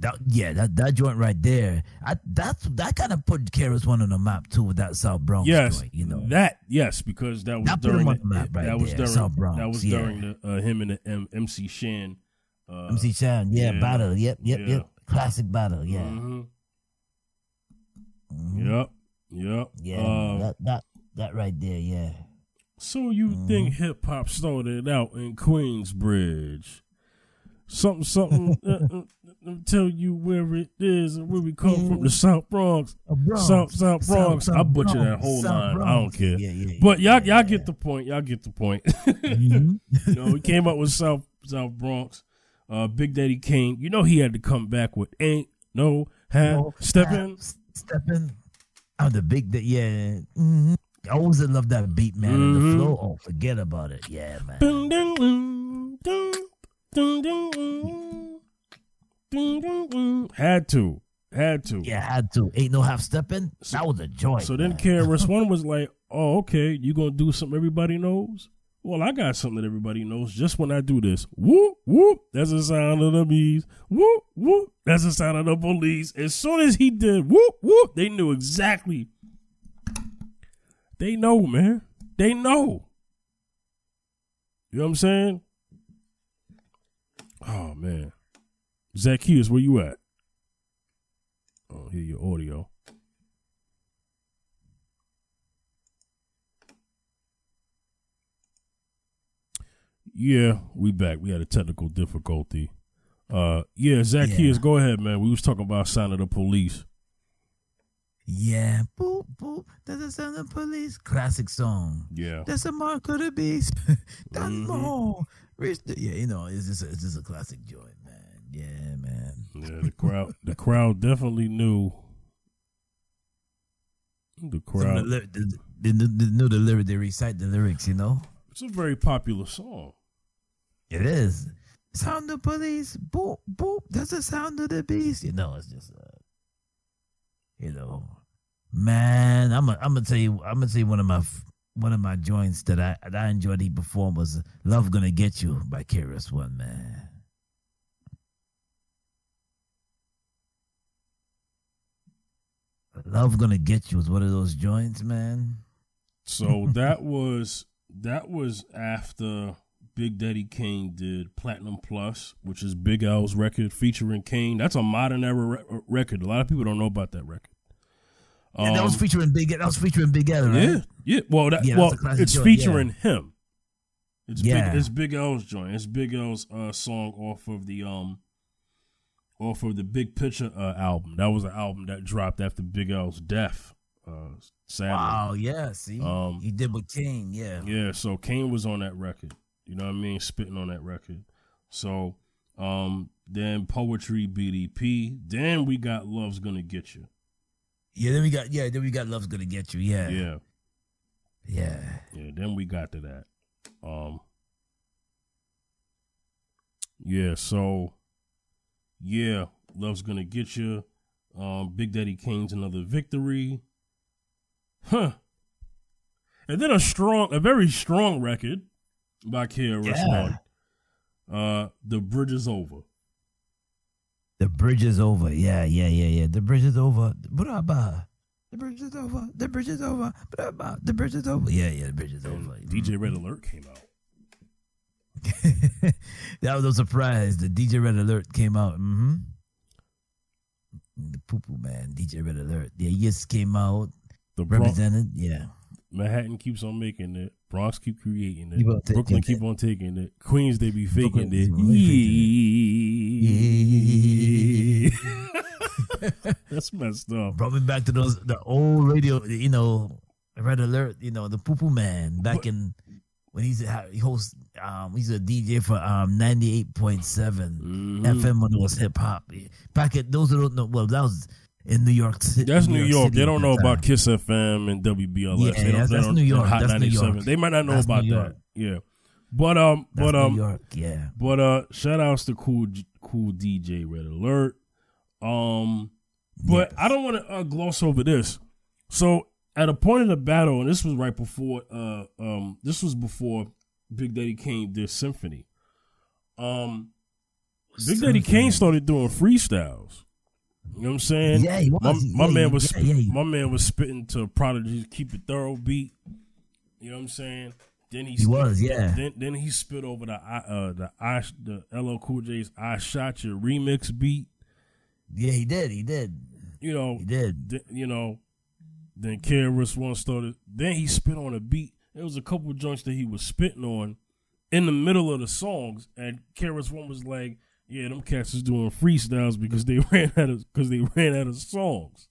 That, yeah, that, that joint right there. I that's that kind of put KRS One on the map too with that South Bronx yes, joint. You know, that. Yes, because that was That during the, the map right that was there, during South Bronx, that was yeah. during the uh, him and the M- MC Shan. Uh, MC Shan, yeah, yeah, battle, yep, yep, yeah. yep, classic battle, yeah, mhm, Mhm. Yep. Yep. yeah, Uh, that that that right there, yeah. So you Mhm. think hip hop started out in Queensbridge? Something, something. let me tell you where it is and where we come from. The South Bronx, Bronx, South South Bronx. I butcher that whole South line. I don't care. Yeah, yeah, But y'all, y'all yeah. get the point. Y'all get the point. Mhm. you know, he came up with South South Bronx. Uh, Big Daddy Kane. You know he had to come back with "Ain't No Half Oh, Stepping." stepping. Oh, the big, the, yeah. hmm I always love that beat, man, and the Mhm. flow. Oh, forget about it, yeah, man. Dun, dun, dun, Had to, had to. Yeah, had to. Ain't no half stepping. So- That was a joy. So then KRS One was like, "Oh, okay, you gonna do something everybody knows? Well, I got something that everybody knows. Just when I do this, whoop whoop, that's the sound of the bees. Whoop whoop, that's the sound of the police. As soon as he did whoop whoop, they knew exactly. They know, man. They know. You know what I'm saying? Oh man, Zacchaeus, where you at? Oh, hear your audio. Yeah, we back. We had a technical difficulty. Uh, yeah, Zacchaeus, Yeah. go ahead, man. We was talking about sign of the police. Yeah, boop boop. That's the sound of the police. Classic song. Yeah, That's a mark of the beast. That's Mhm. more. Reach yeah, you know, it's just a, it's just a classic joint. Yeah, man. yeah. The crowd, the crowd definitely knew. The of the, crowd. lyri- the, they, knew- the lyric. They recite the lyrics. You know, It's a very popular song. it is. Sound of police. Boop boop. That's the sound of the beast. You know, it's just uh, you know, man. I'm i I'm gonna tell you. I'm gonna tell you one of my f- one of my joints that I that I enjoyed he performed was "Love Gonna Get You" by KRS One. Man. Love gonna get you was one of those joints, man. So that was that was after Big Daddy Kane did Platinum Plus, which is Big L's record featuring Kane. That's a modern era re- record. A lot of people don't know about that record. Yeah, that was Um, featuring Big. That was featuring Big L, right? Yeah, yeah. Well, that, Yeah, well, it's joint, featuring him. It's Yeah. big. It's Big L's joint. It's Big L's uh, song off of the um, off of the Big Picture uh, album. That was an album that dropped after Big L's death. Uh, sadly. Wow. Yeah. See, Um, he did with Kane. Yeah. Yeah, so Kane was on that record. You know what I mean? Spitting on that record. So um then poetry BDP. Then we got Love's Gonna Get You. Yeah. Then we got. Yeah. Then we got Love's gonna get you. Yeah. Yeah. Yeah. Yeah, then we got to that. Um Yeah, so yeah, Love's Gonna Get You. Um Big Daddy Kane's another victory. Huh. And then a strong a very strong record by KRS Yeah. One. Uh The Bridge is Over. The bridge is over. Yeah. Yeah. Yeah. Yeah. The bridge is over. Braba. The bridge is over. The bridge is over. Braba. The bridge is over. Yeah. Yeah. The bridge is over. DJ Red Alert came out. that was a surprise. The DJ Red Alert came out. Mm-hmm. The poo poo man, DJ Red Alert. Yeah, just came out, The represented. Yeah. Manhattan keeps on making it. Bronx keep creating it. ta- Brooklyn keep on taking it. Queens they be faking Brooklyn it. keep on Yeah. That's messed up. Brought me back to those the old radio, you know, Red Alert, you know, the poo poo man back But- in when he's a, he hosts um he's a DJ for um ninety eight point seven Mhm. FM when it was hip hop. Back at those who don't know well that was in New York City. That's New York. City They don't know about. Kiss FM and WBLS. Yeah, they don't, that's- that's New York. Hot That's New 97. York. They might not know That's about that. Yeah. But um but um New York, yeah. But uh, shout outs to cool cool DJ Red Alert. Um, but Yes. I don't want to uh, gloss over this. So at a point in the battle, and this was right before uh um this was before Big Daddy Kane did Symphony. Um, Big Daddy. Kane started doing freestyles. You know what I'm saying? Yeah, he was. My, my Yeah, man was yeah, spit- yeah, my man was spitting to Prodigy, keep it Thoro beat. You know what I'm saying? Then he, He was, yeah. Then then he spit over the I- uh the I the LL Cool J's I Shot Your remix beat. Yeah, he did. He did. You know, He did. th- you know. Then KRS One started. Then he spit on a beat. There was a couple of joints that he was spitting on in the middle of the songs, and KRS One was like, "Yeah, them cats is doing freestyles because they ran out of because they ran out of songs."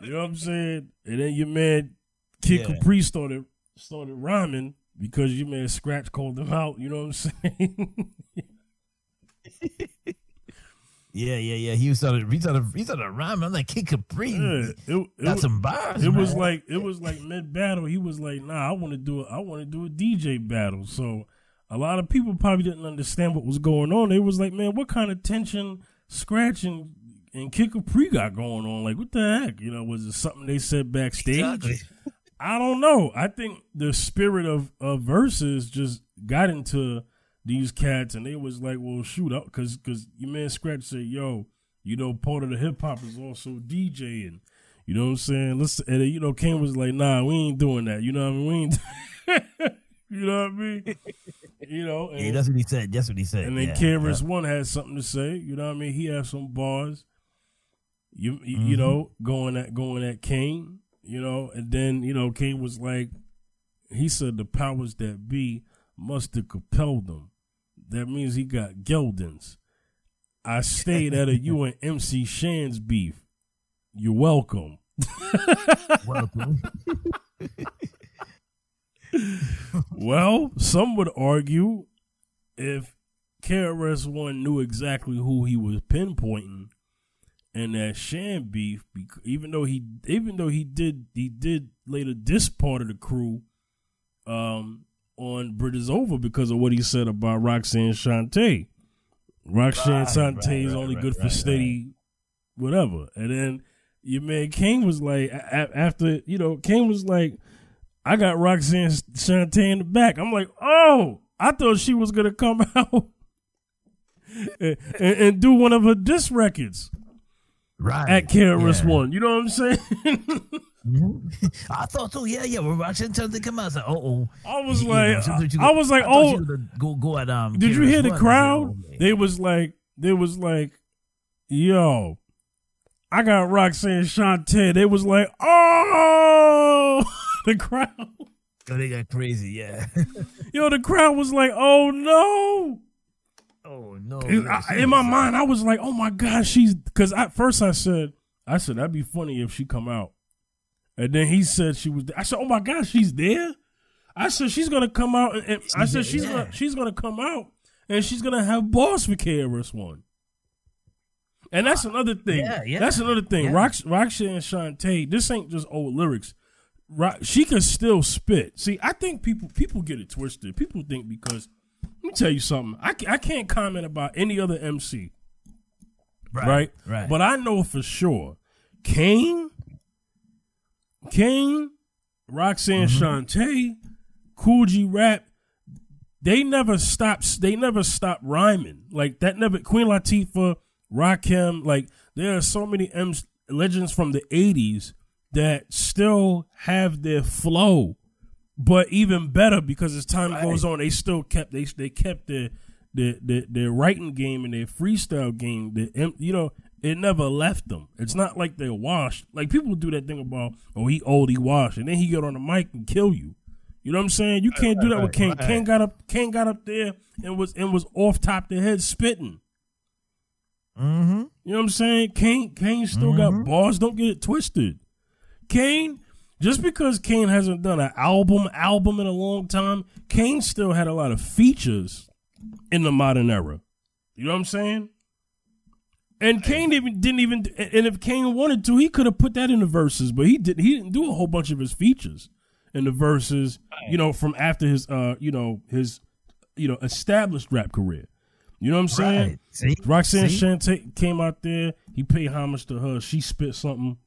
You know what I'm saying? And then your man Kid Yeah. Capri started started rhyming because your man Scratch called him out. You know what I'm saying? Yeah, yeah, yeah. He started. He started. He started rhyming. I'm like Kid Capri. yeah, it, it, Got was- some bars. it was like it was like mid battle. He was like, "Nah, I want to do it. I want to do a DJ battle." So a lot of people probably didn't understand what was going on. They was like, "Man, what kind of tension, scratching, and Kid Capri got going on? Like, what the heck? You know, was it something they said backstage? Exactly. I don't know. I think the spirit of of verses just got into these cats, and they was like, "Well, shoot up," because because your man Scratch said, "Yo, you know, part of the hip hop is also DJing." You know what I'm saying? Let's and you know, Kane was like, "Nah, we ain't doing that." You know what I mean? We ain't. you know what I mean? You know, and, Yeah, that's what he said. That's what he said. and then yeah, KRS yeah. One had something to say. You know what I mean? He had some bars. You you, Mm-hmm. you know going at going at Kane. You know, and then you know Kane was like, he said the powers that be must have compelled him. That means he got geldings. I stayed at a you and MC Shan's beef. You're welcome. Welcome. well, some would argue if KRS One knew exactly who he was pinpointing, and that Shan beef, bec- even though he even though he did he did later diss part of the crew, um, on Bridge Is Over because of what he said about Roxanne Shante. Roxanne Right, Shante right, is right, only good for steady, whatever. And then your man Kane was like, after you know, Kane was like, I got Roxanne Shante in the back. I'm like, oh, I thought she was gonna come out and, and, and do one of her diss records Right. at KRS yeah. One. You know what I'm saying? Mhm. I thought so. Yeah, yeah. We're watching something come out. I was like, oh, I was like, sometimes I was like, I oh, you was gonna go go at um. Did you hear the. I crowd? They was like, they was like, yo, I got Roxanne Shante. They was like, oh, the crowd. Oh, they got crazy. Yeah. Yo, the crowd was like, oh no. oh no. In, I- in my mind, I was like, oh my god, she's because at first I said, I said that'd be funny if she come out, and then he said she was. I said, oh my god, she's there. I said she's gonna come out, and, and I said she's yeah. gonna she's gonna come out, and she's gonna have boss for KRS One. And that's another thing. Yeah, yeah. That's another thing. Yeah. Rox, Roxanne Shante, this ain't just old lyrics. Rock, she can still spit. See, I think people people get it twisted. People think because let me tell you something. I, I can't comment about any other MC, right? Right. Right. But I know for sure, Kane, Kane, Roxanne Mm-hmm. Shante, Kool G Rap, they never stopped. They never stopped rhyming like that. Never Queen Latifah, Rakim. Like there are so many M legends from the '80s that still have their flow, but even better because as time Right. goes on, they still kept they they kept their their their, their writing game and their freestyle game. The M- you know it never left them. It's not like they're washed. Like people do that thing about oh he old he washed and then he get on the mic and kill you. You know what I'm saying? You can't do that with right, Kane. right. Kane got up. Kane got up there and was and was off top the head spitting. Mm-hmm. You know what I'm saying? Kane Kane still got bars. Don't get it twisted. Kane, just because Kane hasn't done an album album in a long time, Kane still had a lot of features in the modern era. You know what I'm saying? And Kane even didn't even and if Kane wanted to, he could have put that in the verses, but he didn't he didn't do a whole bunch of his features in the verses, you know, from after his uh, you know, his you know, established rap career. You know what I'm saying? Right. See? Roxanne See? Shante came out there. He paid homage to her. She spit something.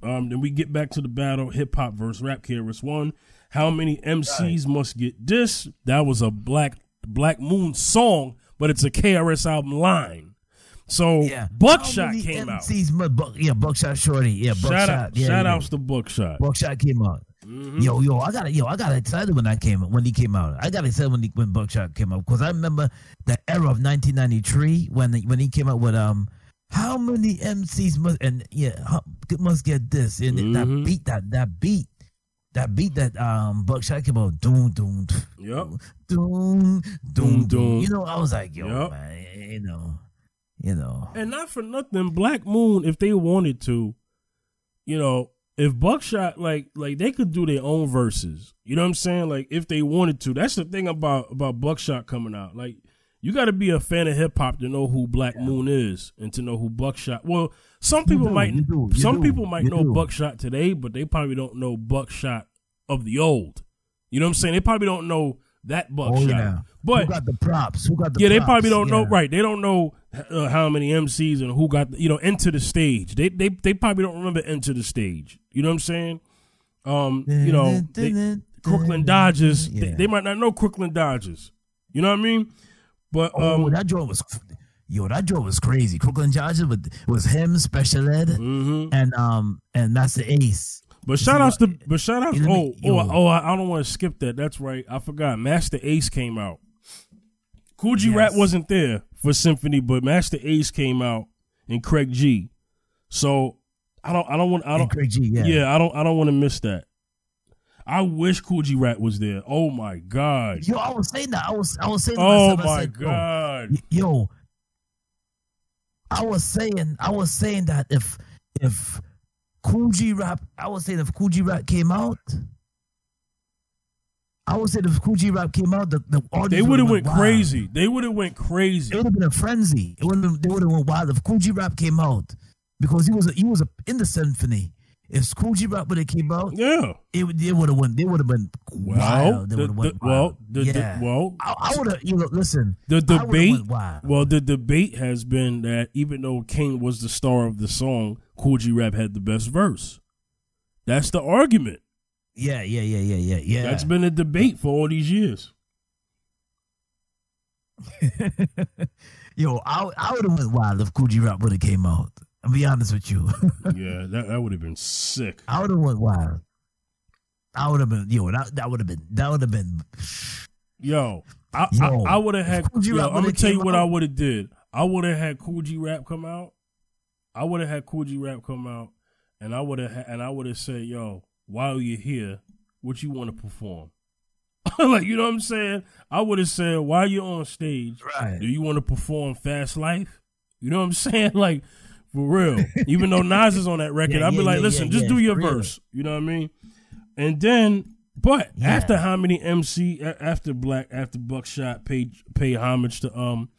Um, then we get back to the battle: hip hop versus rap. KRS One. How many MCs must get this? That was a Black Black Moon song, but it's a KRS album line. So Yeah. Buckshot came out. MCs mu- Buck, yeah, Buckshot Shorty. Yeah, Buckshot. Shout out, yeah, shout yeah. outs to Buckshot. Buckshot came out. Mhm. Yo, yo, I got it yo, I got excited when I came when he came out. I got excited when he, when Buckshot came out because I remember the era of 1993 when when he came out with um, how many MCs must and yeah how, must get this and Mhm. that beat that that beat that beat that um Buckshot came out doom doom Yep. doom doom doom. doom. You know, I was like, yo, Yep. man, you know, you know, And not for nothing, Black Moon, if they wanted to, you know, if Buckshot like like they could do their own verses. You know what I'm saying? Like if they wanted to. That's the thing about about Buckshot coming out. Like you got to be a fan of hip hop to know who Black Moon is and to know who Buckshot. Well, some people do, might you do, you some do, people might know. Buckshot today, but they probably don't know Buckshot of the old. You know what I'm saying? They probably don't know that Buckshot. oh yeah. But who got the props? Who got the yeah, they props? probably don't know. Right, they don't know uh, how many MCs and who got you know Enta da Stage. They they they probably don't remember Enta da Stage. You know what I'm saying? Um, you know, they, Crooklyn Dodgers. They, Yeah. they might not know Crooklyn Dodgers. You know what I mean? But Oh, um, that joint was, yo, that joint was crazy. Crooklyn Dodgers with was him, Special Ed, mhm. and um, and that's the Ace. but shout outs to but shout outs. you Oh oh oh, I, don't want to skip that. That's right. I forgot. Masta Ace came out. Kool G Yes. Rap wasn't there for Symphony, but Master Ace came out and Craig G. So I don't I don't want I don't Craig G, yeah. Yeah, I don't I don't want to miss that. I wish Kool G Rap was there. Oh my god. Yo, I was saying that. I was I was saying. Oh my said, god. Yo i was saying i was saying that if if Kool G Rap i was saying if Kool G Rap came out i would say if Kool G Rap came out the, the audience They would have went wild. crazy. They would have went crazy. it would have been a frenzy it would have they would have went wild if Kool G Rap came out because he was a, he was a, in the symphony if Kool G Rap would have came out, Yeah. it would it would have went. They would have been Well, wild. They the, would have the, went well, wild. the, the- yeah. well, I, I would have. You know, listen. the debate. went. Well, the debate has been that even though Kane was the star of the song, Kool G Rap had the best verse. That's the argument. Yeah, yeah, yeah, yeah, yeah, yeah. That's been a debate for all these years. Yo, I I would have went wild if Kool G Rap would have came out. I'll be honest with you. yeah, that, that would have been sick. I would have went wild. I would have been yo. That that would have been that would have been. Yo, I Yo, I, I would have had. Yo, Rap I'm gonna tell you what I would have did. I would have had Kool G Rap come out. I would have had Kool G Rap come out, and I would have and I would have said, "Yo, while you're here, what you want to perform?" like you know what I'm saying? I would have said, "While you're on stage, Right. do you want to perform Fast Life?" You know what I'm saying? Like for real. Even though Nas is on that record, Yeah, I'd be yeah, like, "Listen, yeah, just do your verse." You know what I mean? And then, but after how many MC after Black after Buckshot paid pay homage to um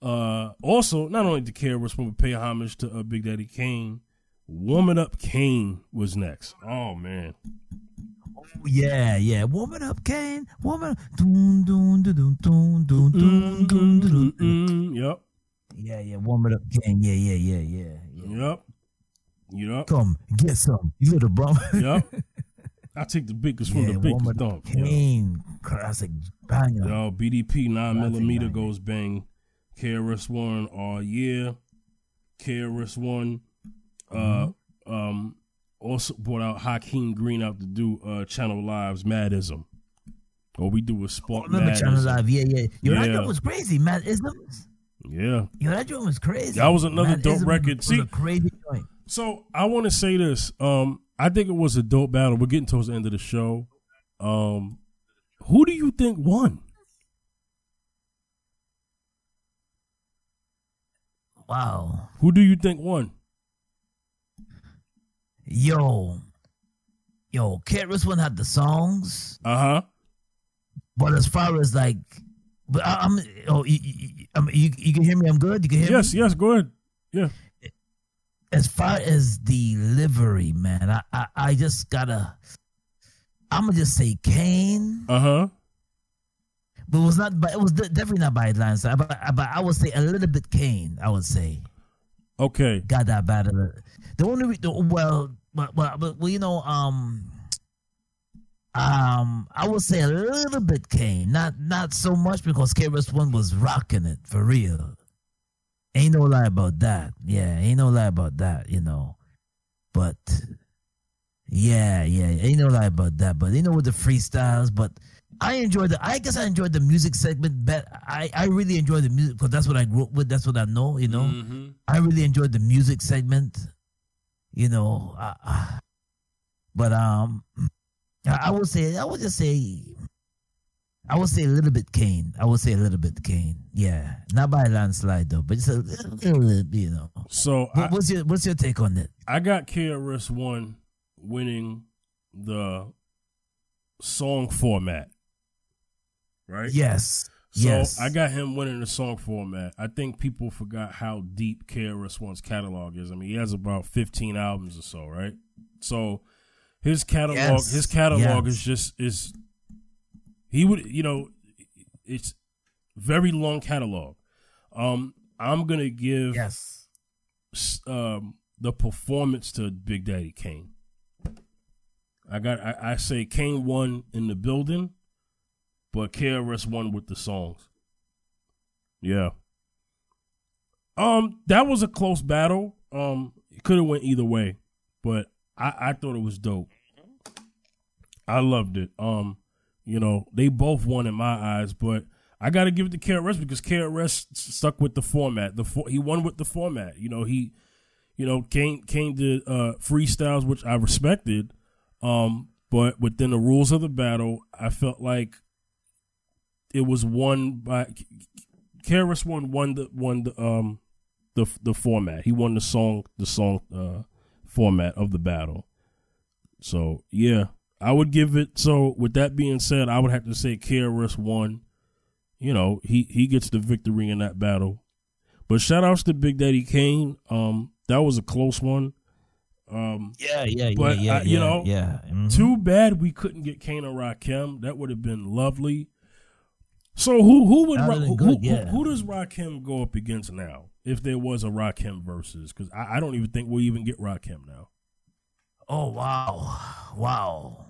uh also not only to KRS One but pay homage to uh, Big Daddy Kane. Warm It Up Kane was next. Oh man. Oh, yeah, yeah. Warm it up, Kane. Woman. Yep. Yeah, yeah. Warm it up, Kane. Yeah, yeah, yeah, yeah, Yep. You know, Come get some, you little bum. Yep. I take the biggest from the biggest dog. Kane, yep. classic banger. Yo, BDP nine millimeter goes bang. KRS One all year. KRS One uh um also brought out Hakim Green out to do uh Channel Live's Mad Izm. Or we do a sport remember Channel Mad Izm. Live. Yeah, yeah. Yo, that Yeah. joint was crazy, man. Isms. Yeah. Yo, that joint was crazy. That was another Man, dope record. Was See- a crazy joint. So I want to say this. Um, I think it was a dope battle. We're getting towards the end of the show. Um, who do you think won? Wow. Who do you think won? Yo. Yo, KRS One had the songs, Uh huh. but as far as like, but I, I'm, oh, you, you, I'm- you, you can hear me. I'm good. You can hear Yes. me. Yes. Yes, go ahead. Yeah. As far as delivery, man, I, I, I just gotta. I'm gonna just say Kane, Uh huh. but it was not. But it was definitely not by Atlanta. But, but I would say a little bit Kane. I would say. Okay. got that battle. The only re- the, well, but, but, but well, you know, um, um, I would say a little bit Kane, not not so much because KRS One was rocking it for real. Ain't no lie about that. Yeah, ain't no lie about that. You know, but yeah, yeah, ain't no lie about that. But you know with the freestyles, but. I enjoyed the. I guess I enjoyed the music segment. Bet I, I really enjoyed the music because that's what I grew up with. That's what I know. You know. Mhm. I really enjoyed the music segment, you know. Uh, but um, I, I would say I would just say I would say a little bit Kane. I would say a little bit Kane. Yeah, not by a landslide though, but just a little, little bit, you know. So What, I, what's your What's your take on it? I got KRS One winning the song format. Right. Yes, So yes. I got him winning the song format. I think people forgot how deep KRS One's catalog is. I mean, he has about 15 albums or so, right? So his catalog, Yes, his catalog yes. is just is he would, you know, it's very long catalog. Um, I'm gonna give yes. um, the performance to Big Daddy Kane. I got I, I say Kane won in the building, but KRS won with the songs. Yeah. Um, that was a close battle. Um, it could have went either way, but I, I thought it was dope. I loved it. Um, you know, they both won in my eyes, but I got to give it to KRS because KRS stuck with the format. The for, he won with the format. You know, he, you know, came came to uh, freestyles, which I respected. Um, but within the rules of the battle, I felt like it was won by KRS won won the won the um the the format. He won the song the song uh format of the battle. So yeah, I would give it. So with that being said, I would have to say KRS won. You know, he he gets the victory in that battle. But shout outs to Big Daddy Kane. Um, that was a close one. Um, yeah, yeah, but yeah, I, you yeah, know, yeah. Mhm. too bad we couldn't get Kane or Rakim. That would have been lovely. So who who would Ra- who, been who, good, yeah. who does Rakim go up against now? If there was a Rakim versus, because I, I don't even think we'll even get Rakim now. Oh wow, wow.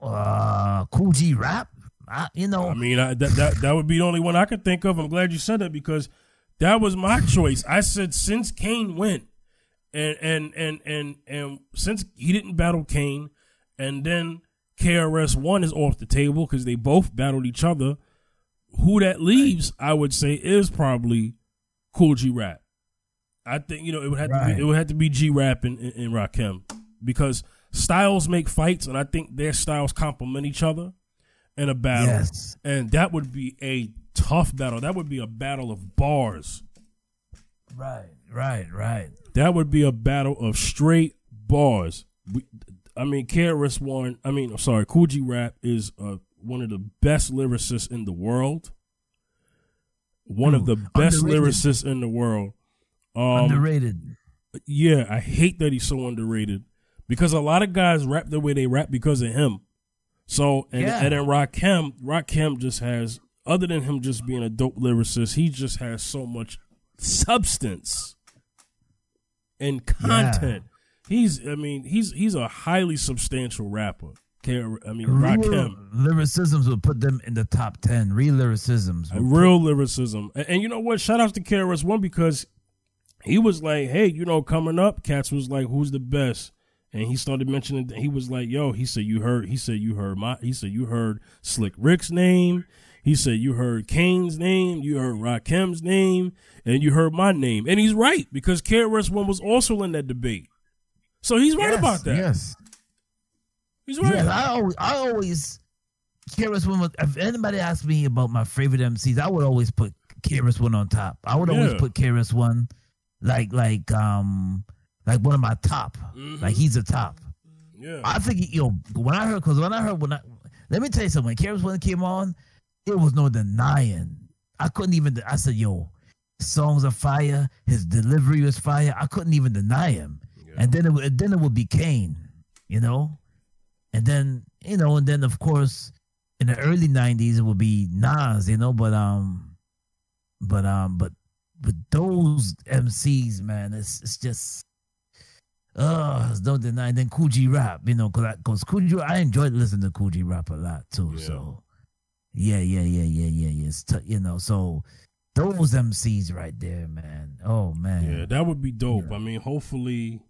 Uh, Kool G Rap. I, you know, I mean, I, that, that that would be the only one I could think of. I'm glad you said that because that was my choice. I said since Kane went, and and and and and since he didn't battle Kane, and then KRS One is off the table because they both battled each other. Who that leaves, I would say, is probably Kool G Rap. I think you know it would have to be it would have to be G Rap and, and, and Rakim because styles make fights, and I think their styles complement each other in a battle yes, and that would be a tough battle. That would be a battle of bars. right, right, right. That would be a battle of straight bars. We, I mean, KRS One. I mean, I'm sorry, Kool G Rap is uh, one of the best lyricists in the world. One of the best underrated. lyricists in the world. Um, Underrated. yeah, I hate that he's so underrated because a lot of guys rap the way they rap because of him. So and Yeah. and then Rakim, Rakim just has other than him just being a dope lyricist, he just has so much substance and content. He's I mean, he's he's a highly substantial rapper. K- I mean, Real Rakim. lyricisms would put them in the top ten. Real lyricisms. Real lyricism. And, and you know what? Shout out to KRS One because he was like, hey, you know, coming up, Cats was like, who's the best? And he started mentioning that he was like, yo, he said you heard he said you heard my he said you heard Slick Rick's name. He said you heard Kane's name, you heard Rakim's name, and you heard my name. And he's right, because KRS One was also in that debate. So he's right Yes, about that. Yes. He's right. Yes, I always, I always, One. was- If anybody asked me about my favorite MCs, I would always put KRS One on top. I would always put KRS One, like, like, um, like one of my top. Mhm. Like he's a top. yeah. I think you know when I heard because when I heard when I let me tell you something. When One came on, it was no denying. I couldn't even. I said, "Yo, songs are fire. His delivery was fire. I couldn't even deny him." Yeah. And then it would- then it would be Kane, you know, and then you know, and then of course in the early '90s it would be Nas, you know, but um, but um, but but those MCs, man, it's it's just. Uh, there's no denying. Then Kool G Rap, you know, because because Kool G, I enjoyed listening to Kool G Rap a lot too. Yeah. So, yeah, yeah, yeah, yeah, yeah, yeah. It's t- you know, so those MCs right there, man. Oh man, Yeah, that would be dope. Yeah. I mean, hopefully,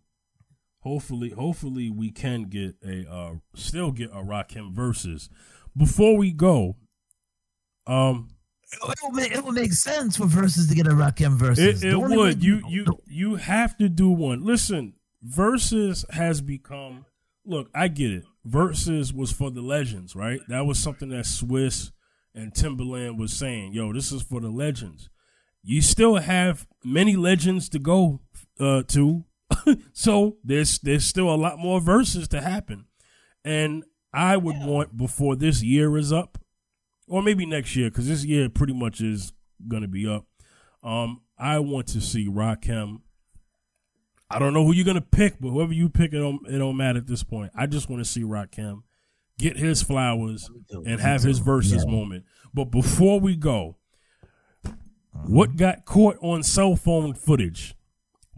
hopefully, hopefully, we can get a uh, still get a Rakim versus. Before we go, um, it would make, it would make sense for verses to get a Rakim versus. it, it would you you you have to do one. Listen, versus has become. Look, I get it. Versus was for the legends, right? That was something that Swizz and Timbaland was saying. Yo, this is for the legends. You still have many legends to go uh, to, so there's there's still a lot more verses to happen, and I would want before this year is up, or maybe next year, because this year pretty much is gonna be up. Um, I want to see Rakim. I don't know who you're gonna pick, but whoever you pick, it don't it don't matter at this point. I just want to see Rakim get his flowers and have his verses Yeah. moment. But before we go, what got caught on cell phone footage?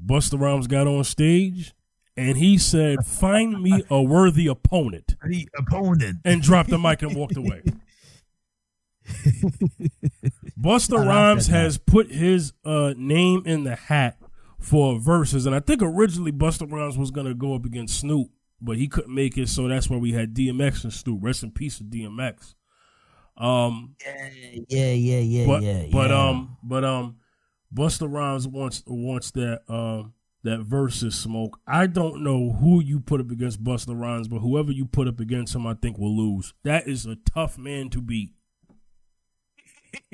Busta Rhymes got on stage and he said, "Find me a worthy opponent," the opponent. and dropped the mic and walked away. Busta I Rhymes that has put his uh, name in the hat for verses, and I think originally Busta Rhymes was gonna go up against Snoop, but he couldn't make it, so that's why we had DMX and Snoop. Rest in peace to DMX. Um, Yeah, yeah, yeah, but yeah. but yeah. um but um Busta Rhymes wants wants that um that versus Smoke. I don't know who you put up against Busta Rhymes, but whoever you put up against him, I think will lose. That is a tough man to beat.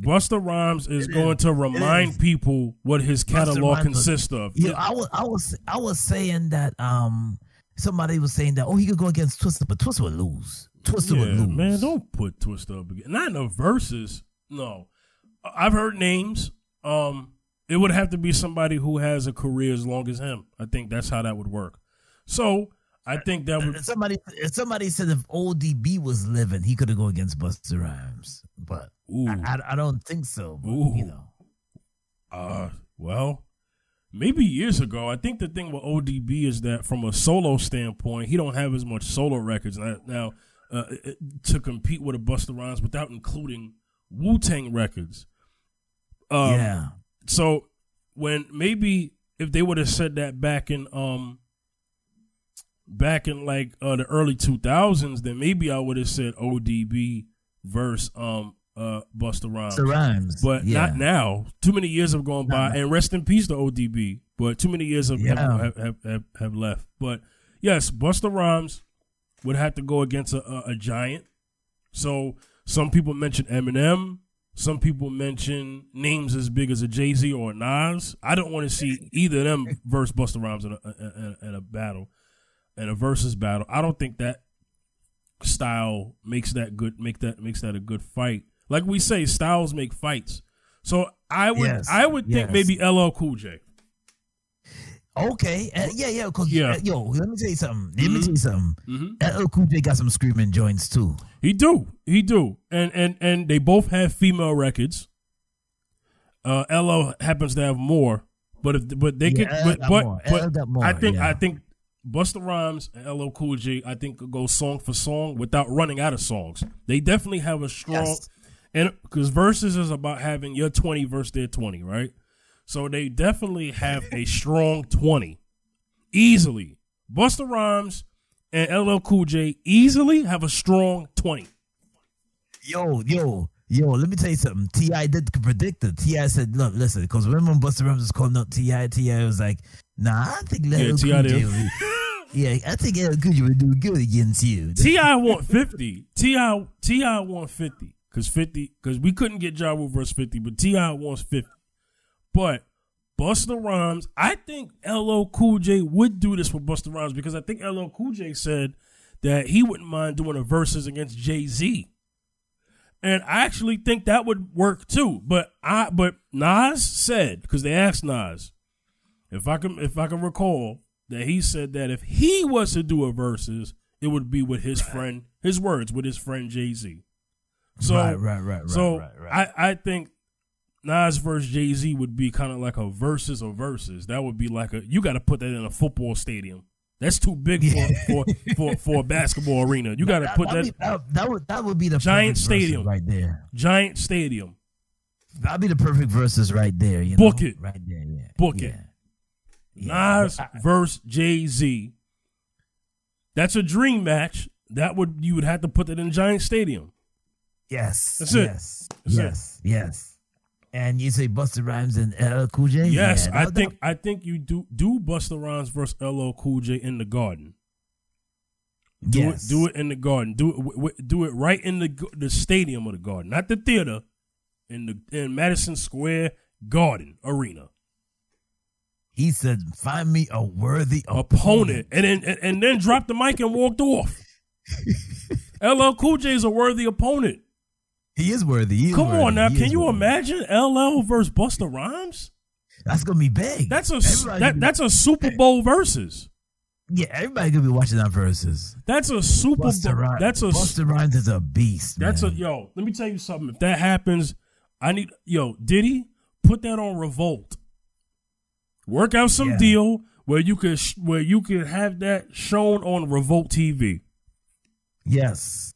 Busta Rhymes is It going is. to remind people what his catalog consists of. Yeah, I was, I was, I was saying that um somebody was saying that oh he could go against Twista, but Twista would lose. Twista would Yeah, lose. man, don't put Twista up again. Not in the verses. No, I've heard names. Um, it would have to be somebody who has a career as long as him. I think that's how that would work. So I think that would. Somebody, if somebody said if ODB was living, he could have go against Busta Rhymes, but I, I, I don't think so. But, You know, uh, well, maybe years ago. I think the thing with ODB is that from a solo standpoint, he don't have as much solo records now. now uh, to compete with a Busta Rhymes without including Wu Tang records. Um, yeah, so when maybe if they would have said that back in um back in like uh, the early 2000s then maybe I would have said ODB versus um uh Busta Rhymes. Busta Rhymes, but yeah. not now. Too many years have gone by. and rest in peace to ODB but too many years have Yeah. have, have, have, have left. But yes Busta Rhymes would have to go against a, a, a giant. So some people mention Eminem. Some people mention names as big as a Jay Z or a Nas. I don't want to see either of them versus Busta Rhymes in a, in, a, in a battle, in a versus battle. I don't think that style makes that good. Make that makes that a good fight. Like we say, styles make fights. So I would Yes, I would think yes. maybe LL Cool J. okay, uh, yeah, yeah. Cause Yeah. uh, yo, let me tell you something. Let me tell you something. Mm-hmm. LL Cool J got some screaming joints too. He do. He do. And and and they both have female records. Uh LL happens to have more, but if but they Yeah, could but but, more. but more, I think yeah. I think Busta Rhymes and LL Cool J I think could go song for song without running out of songs. They definitely have a strong Yes. and because verses is about having your 20 versus their 20, right? So they definitely have a strong 20 easily. Busta Rhymes and LL Cool J easily have a strong 20. Yo, yo, yo, let me tell you something. T.I. did predict it. T.I. said, look, listen, because remember when Busta Rhymes was calling out T.I., T.I. was like, nah, I think Yeah, Little T.I. Cool. J would- Yeah, I think LL Cool J would do good against you. T.I. want fifty. T.I. T.I. want fifty because fifty because we couldn't get Ja Rule versus fifty, but T.I. wants fifty. But Busta Rhymes, I think LL Cool J would do this for Busta Rhymes because I think LL Cool J said that he wouldn't mind doing a versus against Jay Z. And I actually think that would work too. But I but Nas said because they asked Nas if I can if I can recall that he said that if he was to do a versus, it would be with his friend his words with his friend Jay Z. So right, right, right, right, so right, right. I I think Nas versus Jay Z would be kind of like a versus or versus. That would be like a you got to put that in a football stadium. That's too big for, for for for a basketball arena. You got to put that that, that would that would be the Giant stadium. right there. giant stadium. That'd be the perfect versus right there. You know? Book it. right there. Yeah, Book yeah. it. Yeah. Nas versus Jay Z. That's a dream match. That would you would have to put that in giant stadium. Yes, That's it. yes, That's it. yes, yes. And you say Busta Rhymes and LL Cool J? Yes, Yeah, I that- think I think you do do Busta Rhymes versus LL Cool J in the Garden. Do yes. it do it in the Garden. Do it w- w- do it right in the the stadium of the Garden, not the theater. In the in Madison Square Garden Arena. He said, "Find me a worthy opponent, and then and, and then dropped the mic and walked off. LL Cool J is a worthy opponent. He is worthy. He is Come worthy. on now, He can you worthy. imagine LL versus Busta Rhymes? That's gonna be big. That's a Everybody that, be- that's a Super Bowl versus. yeah. Everybody gonna be watching that versus. That's a Super Busta Bowl. Rhymes. That's a Busta Rhymes is a beast. that's a yo. Let me tell you something. If that happens, I need yo Diddy put that on Revolt. Work out some Yeah. deal where you could sh- where you could have that shown on Revolt TV. yes,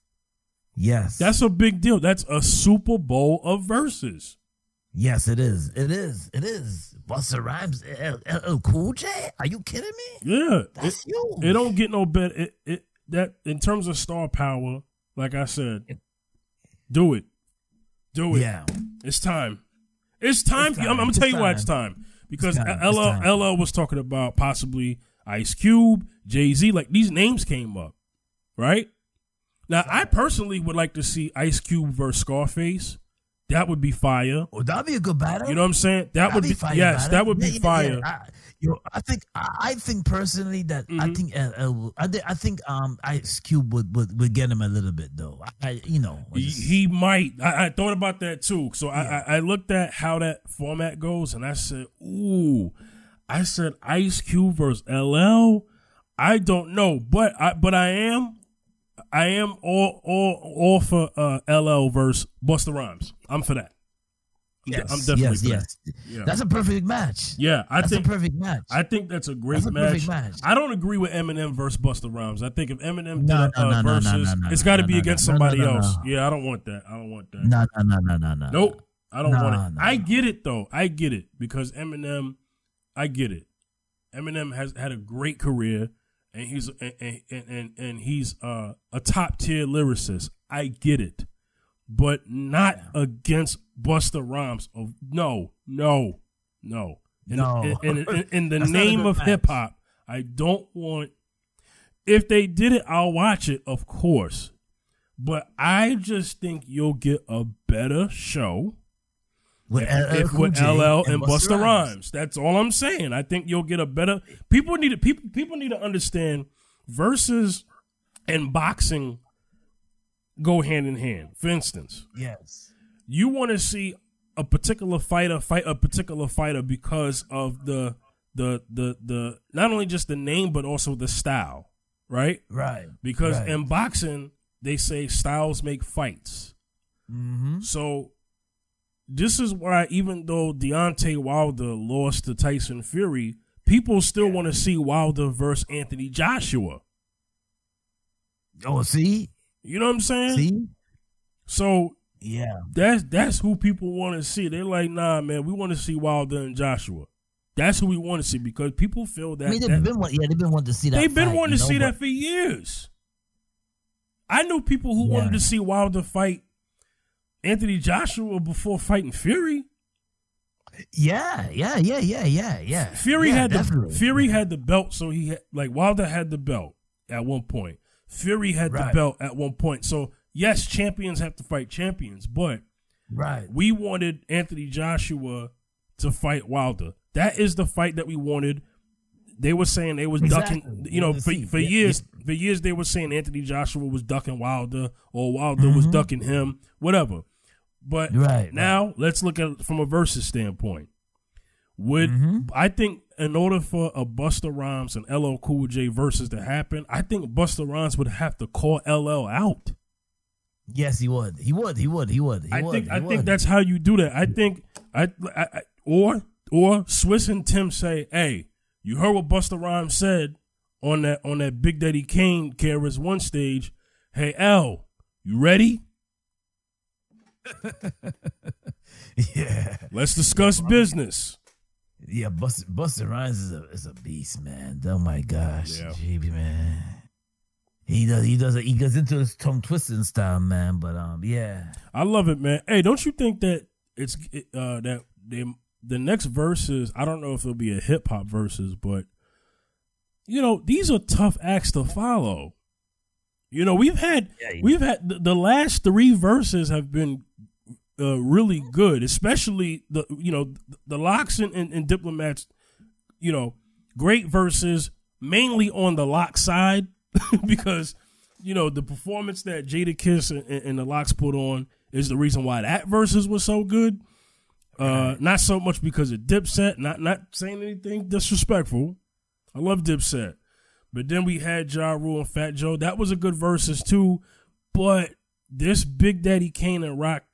yes. That's a big deal. That's a Super Bowl of verses. yes. It is. It is. It is. Busta Rhymes, LL Cool J. Are you kidding me? Yeah, That's it, huge. it don't get no better. It, it that in terms of star power, like I said, do it, do it. Yeah. It's time. It's time. It's for. I'm, I'm gonna tell you why it's time. time. because It's time. LL time. LL was talking about possibly Ice Cube, Jay Z, like these names came up, right? Now, I personally would like to see Ice Cube versus Scarface. That would be fire. Oh, that'd be a good battle. You know what I'm saying? That That'd would be, fire yes, battle. that would be Yeah, fire. yeah. I, you know, I think I, I think personally that I Mhm. think LL I, thi- I think um Ice Cube would, would would get him a little bit though. I, I you know He, just- he might. I, I thought about that too. So Yeah. I, I, I looked at how that format goes, and I said, "Ooh," I said Ice Cube versus LL. I don't know, but I but I am, I am all all all for uh, LL versus Busta Rhymes. I'm for that. Yes, I'm definitely yes, yes. Yeah, That's a perfect match. yeah. I That's think a perfect match. I think that's a great That's a match. match. I don't agree with Eminem versus Busta Rhymes. I think if Eminem No, did no, uh, no, versus, it's got to be against somebody else. Yeah, I don't want that. I don't want that. no, no, no, no, no, no. Nope. I don't want it. I get it though. I get it because Eminem, I get it. Eminem has had a great career, and he's and and and, and he's uh, a top tier lyricist. I get it, but not against Busta Rhymes. Of no, no, no. In, No. in, in, in, in the That's not a name of hip hop, I don't want. If they did it, I'll watch it, of course. But I just think you'll get a better show With LL, if Cool with LL and Busta Busta Rhymes. That's all I'm saying. I think you'll get a better. People need to people people need to understand versus and boxing go hand in hand. For instance, Yes. you want to see a particular fighter fight a particular fighter because of the the the the not only just the name but also the style, right? Right. Because Right. in boxing they say styles make fights. Mm-hmm. So this is why even though Deontay Wilder lost to Tyson Fury, people still want to see Wilder versus Anthony Joshua. Oh, see, You know what I'm saying? see, So yeah. that's that's who people want to see. They're like, nah, man, we want to see Wilder and Joshua. That's who we want to see because people feel that, I mean, they've that- been want, yeah, they've been wanting to see that. they've been fight, wanting to you see know, that for years. I knew people who Yeah. wanted to see Wilder fight Anthony Joshua before fighting Fury. Yeah, yeah, yeah, yeah, yeah, yeah. Fury Yeah, had the definitely. Fury had the belt, so he had, like Wilder had the belt at one point. Fury had Right. the belt at one point. So yes, champions have to fight champions, but right. we wanted Anthony Joshua to fight Wilder. That is the fight that we wanted. They were saying they was Exactly. ducking, you know, for, for yeah, years. For years, they were saying Anthony Joshua was ducking Wilder, or Wilder Mm-hmm. was ducking him, whatever. But Right, now, let's look at it from a versus standpoint. Would Mm-hmm. I think in order for a Busta Rhymes and LL Cool J versus to happen, I think Busta Rhymes would have to call LL out. Yes, he would. He would. He would. He would. He I would. think he I would. think that's how you do that. I think I, I, I or or Swizz and Tim say, "Hey, you heard what Busta Rhymes said on that on that Big Daddy Kane KRS One stage. Hey, L, you ready? yeah, Let's discuss business." yeah. Busta Busta Rhymes is a is a beast, man. Oh my gosh, Yeah. GB, man. He does. He does. He goes into his tongue twisting style, man. But um, yeah. I love it, man. Hey, don't you think that it's uh that they the next verses? I don't know if it'll be a hip hop verses, but you know these are tough acts to follow. You know we've had Yeah, we've had the, the last three verses have been uh, really good, especially the you know the LOX and, and, and diplomats. You know, great verses mainly on the lock side because you know the performance that Jadakiss and, and the LOX put on is the reason why that verses was so good. Uh, not so much because of Dipset. Not not saying anything disrespectful. I love Dipset, but then we had Ja Rule and Fat Joe. That was a good verses too. But this Big Daddy Kane and Rock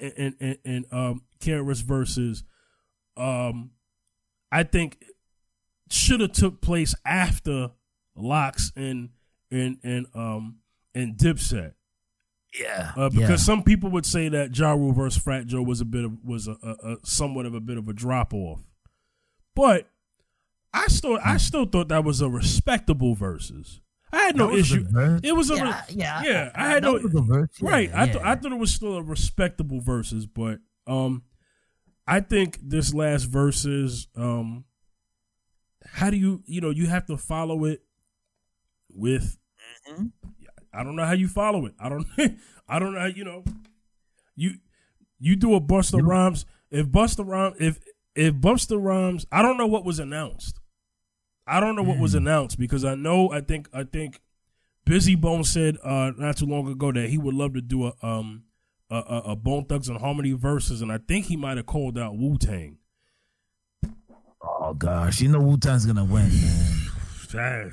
and and, and um KRS versus, um, I think should have took place after LOX and and and um and Dipset. Yeah. Uh, because yeah. some people would say that Ja Rule versus Fat Joe was a bit of was a, a, a somewhat of a bit of a drop off, but I still I still thought that was a respectable versus. I had no That was issue. good. It was a yeah, re- yeah, yeah. I had no was a good verse. Yeah, right. I yeah. thought I thought it was still a respectable versus, but um, I think this last verse is um how do you you know you have to follow it with mm-hmm. I don't know how you follow it. I don't I don't know how, you know you you do a Busta Rhymes if Busta Rhymes if if Busta Rhymes I don't know what was announced. I don't know what was mm. announced because I know I think I think Bizzy Bone said uh not too long ago that he would love to do a um a, a, a Bone Thugs-n-Harmony verses and I think he might have called out Wu Tang. Oh gosh, you know Wu Tang's gonna win, man.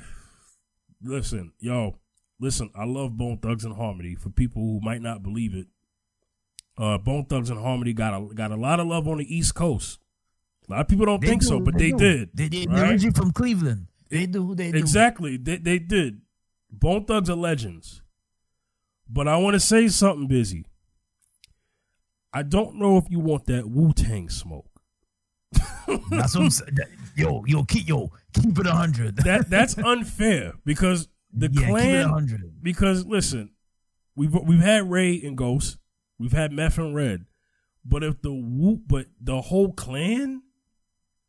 listen, yo, listen. I love Bone Thugs-n-Harmony. For people who might not believe it, uh, Bone Thugs-n-Harmony got a got a lot of love on the East Coast. A lot of people don't they think do, so, but they, they did. They did. Right? Originally from Cleveland. They do. They do. Exactly. They they did. Bone Thugs are legends. But I want to say something Bizzy. I don't know if you want that Wu Tang smoke. that's what I'm saying. Yo, yo, keep yo, keep it hundred. that that's unfair because the yeah, clan. Because listen, we've we've had Rae and Ghost, we've had Meth and Red, but if the whoop, but the whole clan,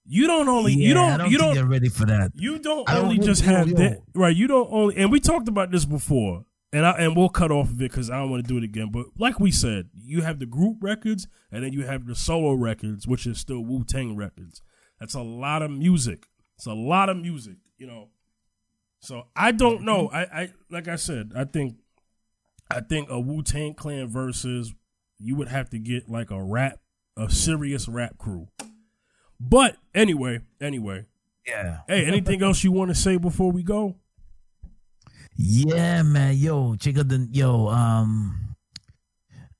you don't only yeah, you don't, don't you don't get ready for that. You don't only don't, just have yo. that right. You don't only and we talked about this before and I and we'll cut off of it because I don't want to do it again. But like we said, you have the group records, and then you have the solo records, which is still Wu Tang records. That's a lot of music. It's a lot of music, you know. So I don't know. I, I like I said, I think I think a Wu Tang Clan versus you would have to get like a rap, a serious rap crew. But anyway, anyway. Yeah. Hey, anything else you want to say before we go? Yeah, man. Yo, check out the yo. Um,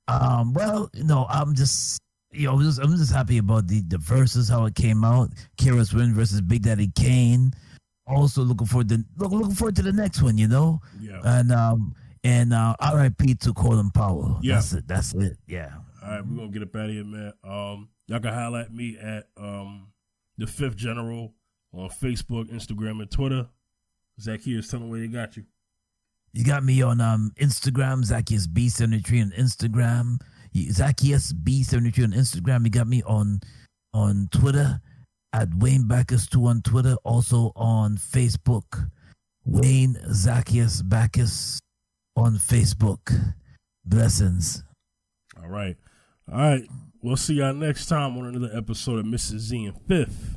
um. Well, no, I'm just yo. I'm just, I'm just happy about the the verses how it came out. KRS One versus Big Daddy Kane. Also looking forward to look, looking forward to the next one. You know. Yeah. And um and uh, R.I.P. to Colin Powell. Yeah. That's it. That's it. Yeah. All right, we're gonna get up out of here, man. Um, y'all can holler at me at um the Fifth General on Facebook, Instagram, and Twitter. Zacchaeus, tell them where they got you. You got me on um, Instagram, Zacchaeus B73 on Instagram. Zacchaeus B73 on Instagram. You got me on on Twitter at Wayne Backus 2 on Twitter. Also on Facebook, Wayne Zacchaeus Backus on Facebook. Blessings. All right. All right. We'll see y'all next time on another episode of Mrs. Z and Fifth.